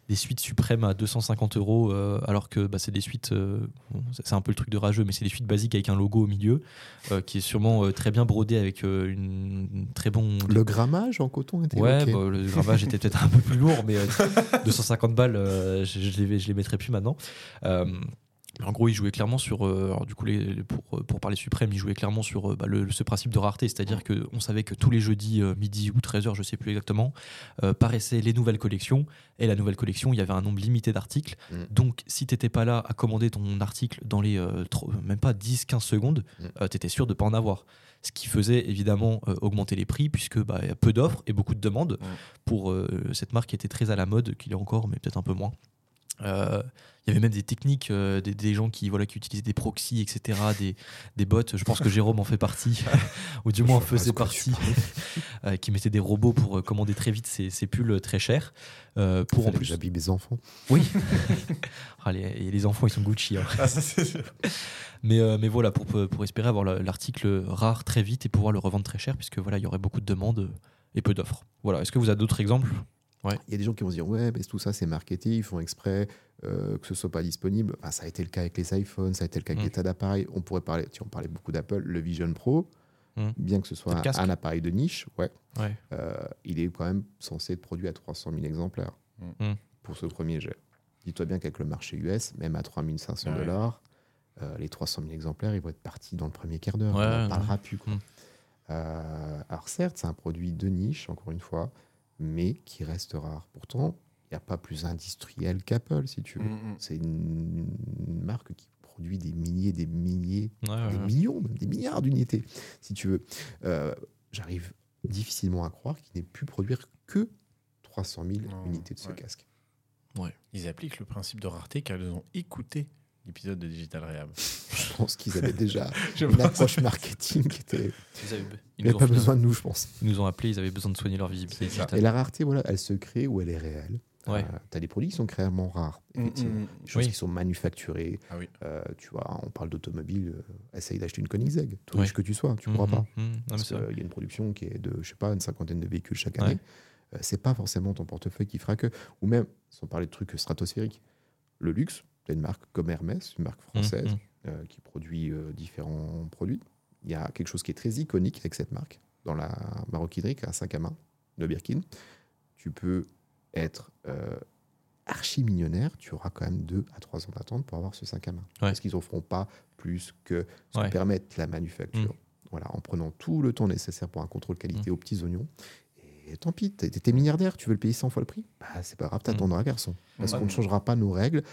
S2: des suites suprêmes à 250 euros, euh, alors que bah, c'est des suites, euh, bon, c'est un peu le truc de rageux, mais c'est des suites basiques avec un logo au milieu, euh, qui est sûrement très bien brodé avec une, une très bon.
S1: Le grammage en coton était
S2: Ouais, bah, le gravage était peut-être un peu plus lourd, mais euh, 250 balles, je, je les, je les mettrai plus maintenant. Euh, en gros, il jouait clairement sur, euh, alors, du coup, les, les- pour, pour parler suprême, il jouait clairement sur euh, bah, le, ce principe de rareté, c'est-à-dire qu'on savait que tous les jeudis, euh, midi ou 13h, je sais plus exactement, euh, paraissaient les nouvelles collections. Et la nouvelle collection, il y avait un nombre limité d'articles.
S1: Mm.
S2: Donc, si t'étais pas là à commander ton article dans les euh, même pas 10-15 secondes,
S1: Mm.
S2: tu étais sûr de pas en avoir. Ce qui faisait évidemment euh, augmenter les prix, puisque bah, y a peu d'offres et beaucoup de demandes
S3: Mm.
S2: pour euh, cette marque qui était très à la mode, qu'il est encore, mais peut-être un peu moins. Euh, Il y avait même des techniques, euh, des, des gens qui, voilà, qui utilisaient des proxys, etc., des, des bots. Je pense que Jérôme en fait partie, ou du moins en faisait partie, euh, qui mettaient des robots pour commander très vite ces, ces pulls très chers. pour en plus.
S1: J'habille mes enfants.
S2: Oui. Ah, les, les enfants, ils sont Gucci. hein.
S3: Ah, ça, c'est sûr.
S2: Mais, mais voilà, pour, pour espérer avoir la- l'article rare très vite et pouvoir le revendre très cher, puisque voilà, il y aurait beaucoup de demandes et peu d'offres. Voilà. Est-ce que vous avez d'autres exemples? Ouais.
S1: Il y a des gens qui vont se dire ouais, mais tout ça c'est marketé, ils font exprès euh, que ce soit pas disponible. Enfin, ça a été le cas avec les iPhones, ça a été le cas avec
S2: Mm.
S1: les tas d'appareils. On pourrait parler, tu en parlais beaucoup d'Apple, le Vision Pro,
S2: Mm.
S1: bien que ce soit un, appareil de niche, ouais,
S2: Ouais.
S1: euh, il est quand même censé être produit à 300 000 exemplaires
S2: Mm.
S1: pour ce premier jet. Dis-toi bien qu'avec le marché US, même à 3500
S3: Ouais.
S1: dollars, euh, les 300 000 exemplaires, ils vont être partis dans le premier quart d'heure. On n'en parlera plus. quoi.
S2: Mm.
S1: Alors certes, c'est un produit de niche, encore une fois, mais qui reste rare. Pourtant, il n'y a pas plus industriel qu'Apple, si tu veux.
S3: Mm, mm.
S1: C'est une, une marque qui produit des milliers, des milliers,
S2: Ouais,
S1: des
S2: ouais.
S1: millions, même des milliards d'unités, si tu veux. Euh, J'arrive difficilement à croire qu'il n'ait pu produire que 300 000
S3: Non,
S1: unités de ce
S3: ouais.
S1: casque.
S3: Ils appliquent le principe de rareté car ils ont écouté l'épisode de Digital Rehab.
S1: Je pense qu'ils avaient déjà
S3: Je
S1: une approche marketing qui était.
S2: Ils avaient- ils
S1: Il n'y
S2: nous
S1: avait
S2: ont
S1: pas
S2: fait-
S1: besoin de nous, je pense.
S2: Ils nous ont appelés, ils avaient besoin de soigner leur visibilité.
S1: Et la rareté, voilà, elle se crée ou elle est réelle.
S2: Ouais.
S1: tu as des produits qui sont réellement rares, effectivement.
S3: Mm, mm.
S1: Des choses
S2: Oui.
S1: qui sont manufacturées.
S3: Ah oui.
S1: Euh, tu vois, on parle d'automobile, euh, essaye d'acheter une Koenigsegg, tout
S2: Ouais.
S1: riche que tu sois, tu ne
S2: Mhm,
S1: pourras pas.
S2: Non, mais
S1: Parce qu'il y a une production qui est de, je sais pas, une cinquantaine de véhicules chaque
S2: Ouais.
S1: année. Euh, c'est pas forcément ton portefeuille qui fera que. Ou même, sans parler de trucs stratosphériques, le luxe, une marque comme Hermès, une marque française,
S2: Mhm.
S1: euh, qui produit euh, différents produits. Il y a quelque chose qui est très iconique avec cette marque, dans la maroquinerie, un sac à main de Birkin. Tu peux être euh, archi millionnaire, tu auras quand même deux à trois ans d'attente pour avoir ce sac à main. Parce qu'ils n'offront pas plus que ce
S2: Ouais.
S1: que permettent la manufacture.
S2: Mm.
S1: Voilà, en prenant tout le temps nécessaire pour un contrôle qualité aux petits oignons. Et tant pis, t'es t'es milliardaire, tu veux le payer 100 fois le prix? Bah, c'est pas grave, t'attendras, garçon. Parce qu'on ne changera pas nos règles.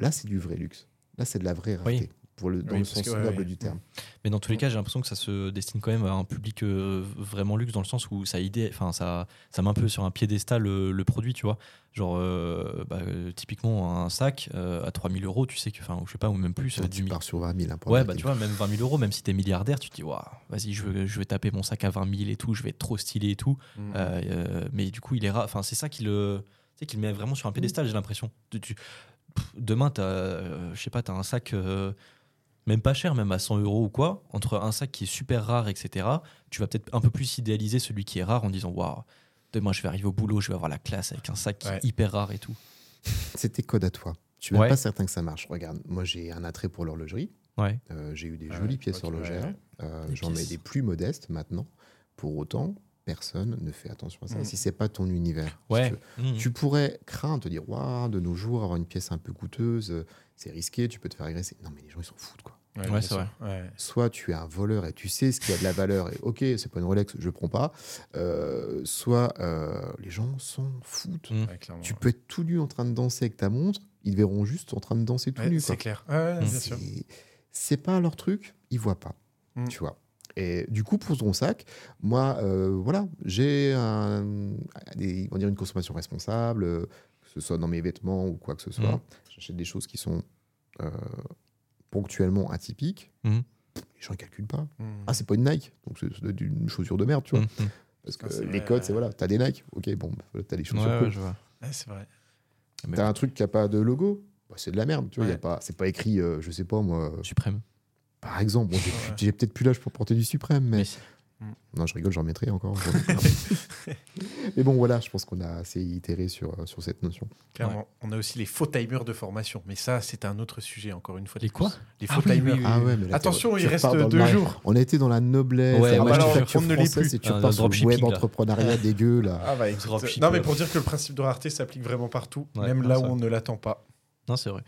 S1: Là, c'est du vrai luxe. Là, c'est de la vraie rareté.
S2: Oui.
S1: Pour le, dans
S3: Oui,
S1: le sens
S3: que, ouais,
S1: noble
S3: ouais.
S1: du terme.
S2: Mais dans tous les cas, j'ai l'impression que ça se destine quand même à un public euh, vraiment luxe dans le sens où ça idée, enfin ça, ça met un peu sur un piédestal le, le produit, tu vois. Genre euh, bah, typiquement un sac euh, à 3000 euros, tu sais que, enfin, je sais pas, ou même plus, être
S1: tu pars sur 20 000. hein,
S2: Ouais, bah tu vois, même 20 000 euros, même si t'es milliardaire, tu te dis, waouh, vas-y, je veux, je vais taper mon sac à 20 000 et tout, je vais être trop stylé et tout.
S3: Mm.
S2: Euh, mais du coup, il est rare. Enfin, c'est ça qui le, tu sais, qui le met vraiment sur un pédestal, j'ai l'impression. Tu- tu- pff, demain, t'as, euh, je sais pas, t'as un sac, euh, même pas cher, même à 100 euros ou quoi, entre un sac qui est super rare, etc. Tu vas peut-être un peu plus idéaliser celui qui est rare en disant, waouh, demain, je vais arriver au boulot, je vais avoir la classe avec un sac qui
S3: Ouais.
S2: est hyper rare et tout.
S1: C'était code à toi. Je suis même
S2: Ouais.
S1: pas certain que ça marche. Regarde, moi, j'ai un attrait pour l'horlogerie.
S2: Ouais.
S1: Euh, j'ai eu des
S3: Ah
S1: jolies
S3: ouais,
S1: pièces horlogères. Euh, J'en mets
S2: pièces.
S1: des plus modestes maintenant. Pour autant, personne ne fait attention à ça.
S3: Mm.
S1: Si c'est pas ton univers. si
S2: Ouais.
S1: tu pourrais craindre, te dire, waouh, de nos jours, avoir une pièce un peu coûteuse, euh, c'est risqué, tu peux te faire agresser. Non, mais les gens, ils s'en foutent, quoi.
S3: Ouais,
S2: c'est vrai.
S3: Ouais.
S1: Soit tu es un voleur et tu sais ce qui a de la valeur et ok, c'est pas une Rolex, je prends pas. Euh, soit euh, les gens s'en foutent.
S2: Mm.
S1: Tu
S3: ouais.
S1: peux être tout nu en train de danser avec ta montre, ils te verront juste en train de danser tout
S3: Ouais,
S1: nu.
S3: c'est clair. Ouais, ouais,
S2: Mm.
S1: C'est- pas leur truc, ils voient pas.
S3: Mm.
S1: Tu vois. Et du coup, pour ton sac, moi, euh, voilà, j'ai un, des- on va dire une consommation responsable, euh, que ce soit dans mes vêtements ou quoi que ce soit.
S2: Mm.
S1: J'achète des choses qui sont euh, ponctuellement atypiques.
S2: Mm.
S1: Les gens ne calculent pas.
S3: Mm.
S1: Ah, c'est pas une Nike, donc c'est une chaussure de merde, tu vois.
S2: Mhm.
S1: Parce que
S3: Ah,
S1: les
S3: vrai,
S1: codes,
S3: ouais.
S1: c'est voilà, t'as des Nike, ok, bon, bah, t'as des chaussures
S2: Ouais,
S1: cool.
S2: ouais, je vois.
S3: Ouais, c'est vrai.
S1: T'as un truc qui a pas de logo, bah, c'est de la merde, tu vois. y a
S3: Ouais.
S1: pas, c'est pas écrit, euh, je sais pas moi.
S2: Suprême.
S1: Par exemple, bon, j'ai
S3: Ouais.
S1: j'ai peut-être plus l'âge pour porter du suprême, mais
S2: Mais si.
S1: non, je rigole, j'en mettrai encore. mais bon, voilà, je pense qu'on a assez itéré sur, euh, sur cette notion.
S3: Clairement. On a aussi les faux timers de formation. Mais ça, c'est un autre sujet, encore une fois.
S2: Les quoi
S3: Les
S2: Ah
S3: faux
S2: oui, oui,
S3: timers.
S2: oui,
S1: Ah ouais, mais là,
S3: Attention, il reste deux jours.
S1: On était dans la noblesse,
S2: Ouais,
S1: la
S2: ouais, alors,
S3: on ne l'est
S1: française,
S3: plus.
S1: et tu
S2: Ah,
S1: repars sur le web
S2: là.
S1: entrepreneuriat dégueu, là.
S3: Ah bah,
S2: Dropship,
S3: non mais
S2: euh.
S3: pour dire que le principe de rareté s'applique vraiment partout,
S2: Ouais,
S3: même
S2: non,
S3: là
S2: c'est
S3: où on ne l'attend pas.
S2: Non, c'est vrai.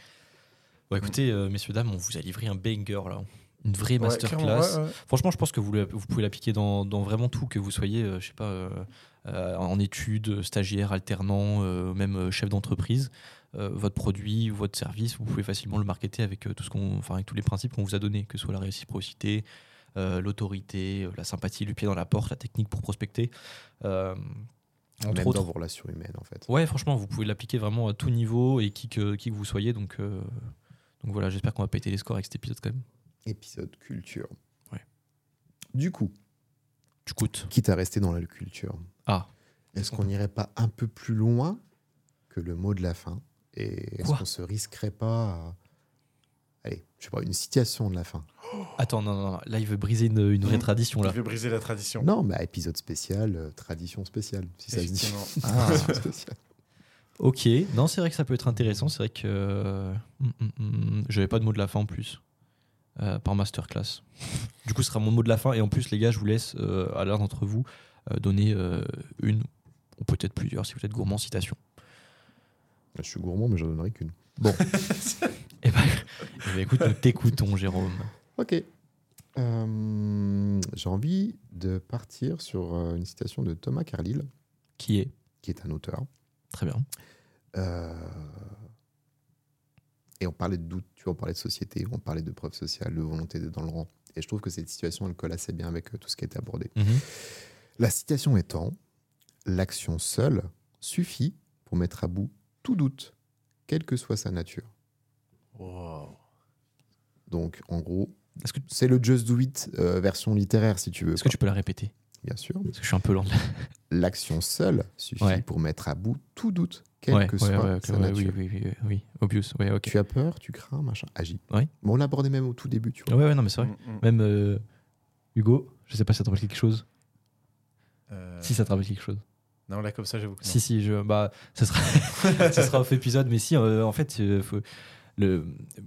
S2: Bon, écoutez, euh, messieurs, dames, on vous a livré un banger là. Une vraie
S3: Ouais,
S2: masterclass.
S3: clairement, ouais, ouais.
S2: Franchement, je pense que vous, le- vous pouvez l'appliquer dans, dans vraiment tout, que vous soyez, euh, je sais pas, euh, euh, en études, stagiaire, alternant, euh, même chef d'entreprise. Euh, votre produit, votre service, vous pouvez facilement le marketer avec, euh, tout ce qu'on, enfin, avec tous les principes qu'on vous a donnés, que ce soit la réciprocité, euh, l'autorité, euh, la sympathie, le pied dans la porte, la technique pour prospecter. Euh, entre
S1: Même
S2: autres.
S1: dans vos relations humaines, en fait.
S2: Ouais, franchement, vous pouvez l'appliquer vraiment à tout niveau et qui que, qui que vous soyez. Donc, euh, donc voilà, j'espère qu'on va péter les scores avec cet épisode quand même.
S1: Épisode culture.
S2: Ouais.
S1: Du coup,
S2: Tu coûtes.
S1: quitte à rester dans la culture,
S2: Ah,
S1: est-ce qu'on n'irait pas un peu plus loin que le mot de la fin? Et est-ce qu'on se risquerait pas à... Allez, je sais pas, une citation de la fin?
S2: Attends, non, non, non, là, il veut briser une, une vraie
S3: Mhm.
S2: tradition là.
S3: Je vais briser la tradition.
S1: Non, mais épisode spécial, euh, tradition spéciale, si ça se dit.
S2: Ah.
S1: Tradition spéciale.
S2: Ok, non, c'est vrai que ça peut être intéressant. C'est vrai que euh, hum, hum, hum, j'avais pas de mot de la fin en plus euh, par masterclass. du coup, ce sera mon mot de la fin. Et en plus, les gars, je vous laisse euh, à l'un d'entre vous euh, donner euh, une ou peut-être plusieurs si vous êtes gourmand citation.
S1: Je suis gourmand, mais j'en donnerai qu'une.
S2: Bon. Eh ben, eh ben, écoute, nous t'écoutons, Jérôme.
S1: Ok. Euh, J'ai envie de partir sur une citation de Thomas Carlyle,
S2: Qui est?
S1: Qui est un auteur.
S2: Très bien.
S1: Euh, et on parlait de doute, tu vois, on parlait de société, on parlait de preuve sociale, de volonté d'être dans le rang. Et je trouve que cette situation, elle colle assez bien avec euh, tout ce qui a été abordé.
S2: Mhm.
S1: La citation étant L'action seule suffit pour mettre à bout tout doute, quelle que soit sa nature.
S3: Wow.
S1: Donc, en gros, c'est le Just Do It euh, version littéraire, si tu veux.
S2: est-ce que tu peux la répéter?
S1: Bien sûr.
S2: Parce que je suis un peu lent.
S1: L'action seule suffit
S2: Ouais.
S1: pour mettre à bout tout doute,
S2: Ouais,
S1: que soit sa
S2: ouais,
S1: nature.
S2: oui, oui, oui, oui, obvious.
S1: Tu as peur, tu crains, machin, agis.
S2: Ouais.
S1: Bon, on l'a abordé même au tout début, tu vois.
S2: Ouais, ouais, non, mais c'est vrai.
S3: Mm, mm.
S2: Même euh, Hugo, je sais pas si ça te rappelle quelque chose.
S3: Euh,
S2: Si ça te rappelle quelque chose.
S3: Non, là, comme ça, j'avoue que non.
S2: Si, si, je, bah, ça sera, ça sera off épisode, mais si, euh, en fait, faut- le,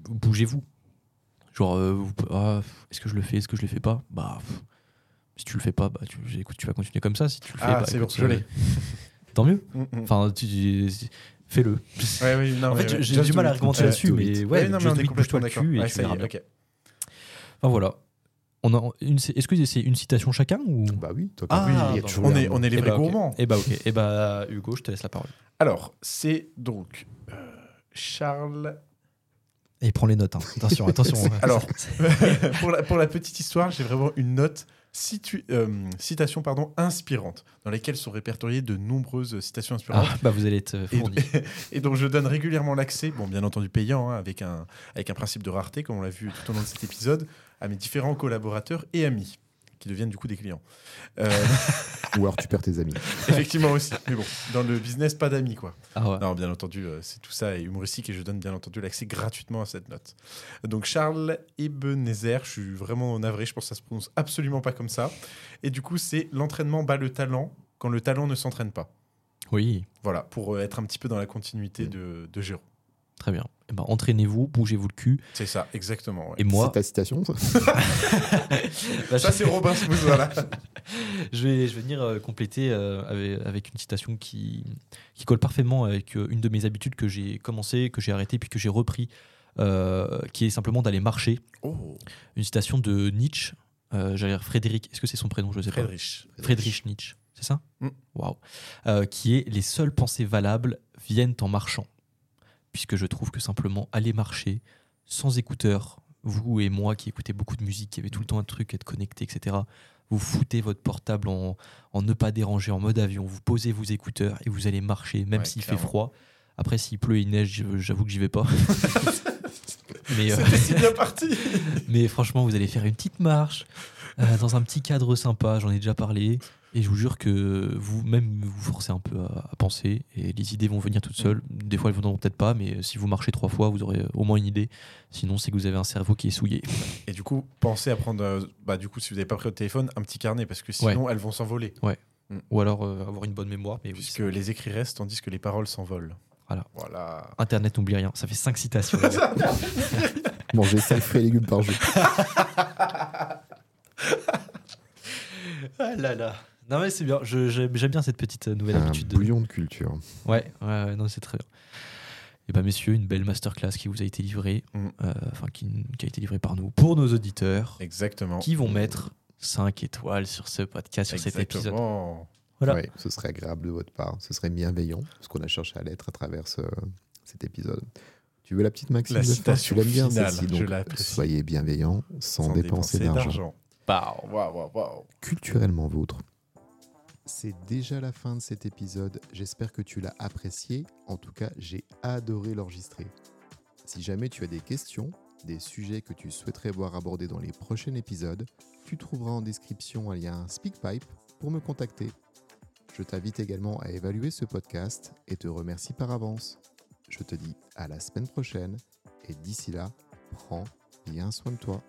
S2: bougez-vous. Genre, euh, vous- ah, est-ce que je le fais, est-ce que je le fais pas? Bah, pff, si tu le fais pas, bah, tu, écoute, tu vas continuer comme ça. Si tu le fais,
S3: Ah,
S2: bah,
S3: c'est
S2: écoute,
S3: bon, je l'ai.
S2: Tant mieux.
S3: Mm, mm.
S2: Enfin, tu, fais-le.
S3: Ouais, oui, non,
S2: en fait,
S3: ouais,
S2: j'ai du mal à argumenter là-dessus, mais ouais,
S3: Ouais, non, mais on est complètement
S2: le
S3: d'accord.
S2: cul et tu verras bien. Enfin, voilà. On a une, est-ce que c'est une citation chacun ou?
S1: Bah oui, toi,
S2: Ah,
S1: oui, il y a toujours
S3: On est, on est les
S2: Eh
S3: vrais
S2: bah, ok.
S3: gourmands.
S2: Eh bah, ok. Eh bah, Hugo, je te laisse la parole.
S3: Alors, c'est donc euh, Charles.
S2: Et prends les notes. hein. Attention, attention.
S3: Alors, pour, la, pour la petite histoire, j'ai vraiment une note situ- euh, citation pardon, inspirante, dans laquelle sont répertoriées de nombreuses citations inspirantes.
S2: Ah, bah, vous allez être euh,
S3: Et,
S2: fournis.
S3: et dont je donne régulièrement l'accès, bon bien entendu payant, hein, avec, un, avec un principe de rareté, comme on l'a vu tout au long de cet épisode, à mes différents collaborateurs et amis, qui deviennent du coup des clients. Euh,
S1: Ou alors tu perds tes amis.
S3: effectivement aussi, mais bon, dans le business, pas d'amis quoi.
S2: Ah ouais.
S3: Non, bien entendu, euh, c'est tout ça est humoristique et je donne bien entendu l'accès gratuitement à cette note. Donc Charles Ebenezer, je suis vraiment navré, je pense que ça se prononce absolument pas comme ça. Et du coup, c'est l'entraînement bat le talent quand le talent ne s'entraîne pas.
S2: Oui,
S3: Voilà, pour euh, être un petit peu dans la continuité
S2: Mm.
S3: de, de Jérôme.
S2: Très bien. Eh ben, entraînez-vous, bougez-vous le cul.
S3: C'est ça, exactement. ouais.
S2: Et moi,
S1: C'est ta citation ça
S2: bah,
S3: Ça, c'est Robin Smooth, voilà.
S2: je vais, je vais venir euh, compléter euh, avec, avec une citation qui, qui colle parfaitement avec euh, une de mes habitudes que j'ai commencé, que j'ai arrêté, puis que j'ai repris, euh, qui est simplement d'aller marcher.
S3: Oh,
S2: Une citation de Nietzsche. Euh, J'allais dire Frédéric, est-ce que c'est son prénom? Je sais pas.
S3: Friedrich.
S2: Friedrich Nietzsche, c'est ça?
S3: Mm.
S2: Waouh. Euh, Qui est Les seules pensées valables viennent en marchant. Puisque je trouve que simplement aller marcher sans écouteurs, vous et moi qui écoutez beaucoup de musique, qui avez tout le temps un truc, être connecté, etc., vous foutez votre portable en, en ne pas déranger, en mode avion, vous posez vos écouteurs et vous allez marcher, même
S3: Ouais,
S2: s'il fait froid. Après, s'il pleut et il neige, j'avoue que j'y vais pas. mais, euh,
S3: si bien parti.
S2: mais franchement, vous allez faire une petite marche euh, dans un petit cadre sympa, j'en ai déjà parlé. Et je vous jure que vous-même vous forcez un peu à, à penser et les idées vont venir toutes seules. Des fois, elles ne viendront peut-être pas, mais si vous marchez trois fois, vous aurez au moins une idée. Sinon, c'est que vous avez un cerveau qui est souillé.
S3: Et du coup, pensez à prendre, euh, bah, du coup, si vous n'avez pas pris votre téléphone, un petit carnet, parce que sinon, elles vont s'envoler.
S2: Ou alors euh, avoir une bonne mémoire. Mais oui,
S3: Puisque les écrits restent, tandis que les paroles s'envolent.
S2: Voilà.
S3: Voilà.
S2: Internet n'oublie rien. Ça fait cinq citations.
S1: Manger 5 fruits et légumes par jour.
S2: ah là là. Non mais c'est bien. J'aime bien cette petite euh, nouvelle
S1: Un
S2: habitude. de-
S1: bouillon de culture.
S2: Ouais, ouais, ouais, non, c'est très bien. Et ben messieurs, une belle masterclass qui vous a été livrée,
S3: Mm.
S2: euh, enfin qui, qui a été livrée par nous pour nos auditeurs,
S3: Exactement.
S2: qui vont mettre 5 étoiles sur ce podcast, sur cet épisode.
S3: Exactement.
S2: Voilà.
S1: Ce serait agréable de votre part. Ce serait bienveillant, ce qu'on a cherché à l'être à travers ce- cet épisode. Tu veux la petite maxime
S3: La
S1: de fin
S3: citation
S1: Tu l'aimes bien
S3: finale,
S1: celle-ci.
S3: je
S1: donc,
S3: l'apprécie.
S1: Soyez bienveillants sans, dépenser d'argent.
S3: Waouh, waouh, waouh, waouh.
S1: culturellement vôtre. C'est déjà la fin de cet épisode. J'espère que tu l'as apprécié. En tout cas, j'ai adoré l'enregistrer. Si jamais tu as des questions, des sujets que tu souhaiterais voir abordés dans les prochains épisodes, tu trouveras en description un lien SpeakPipe pour me contacter. Je t'invite également à évaluer ce podcast et te remercie par avance. Je te dis à la semaine prochaine et d'ici là, prends bien soin de toi.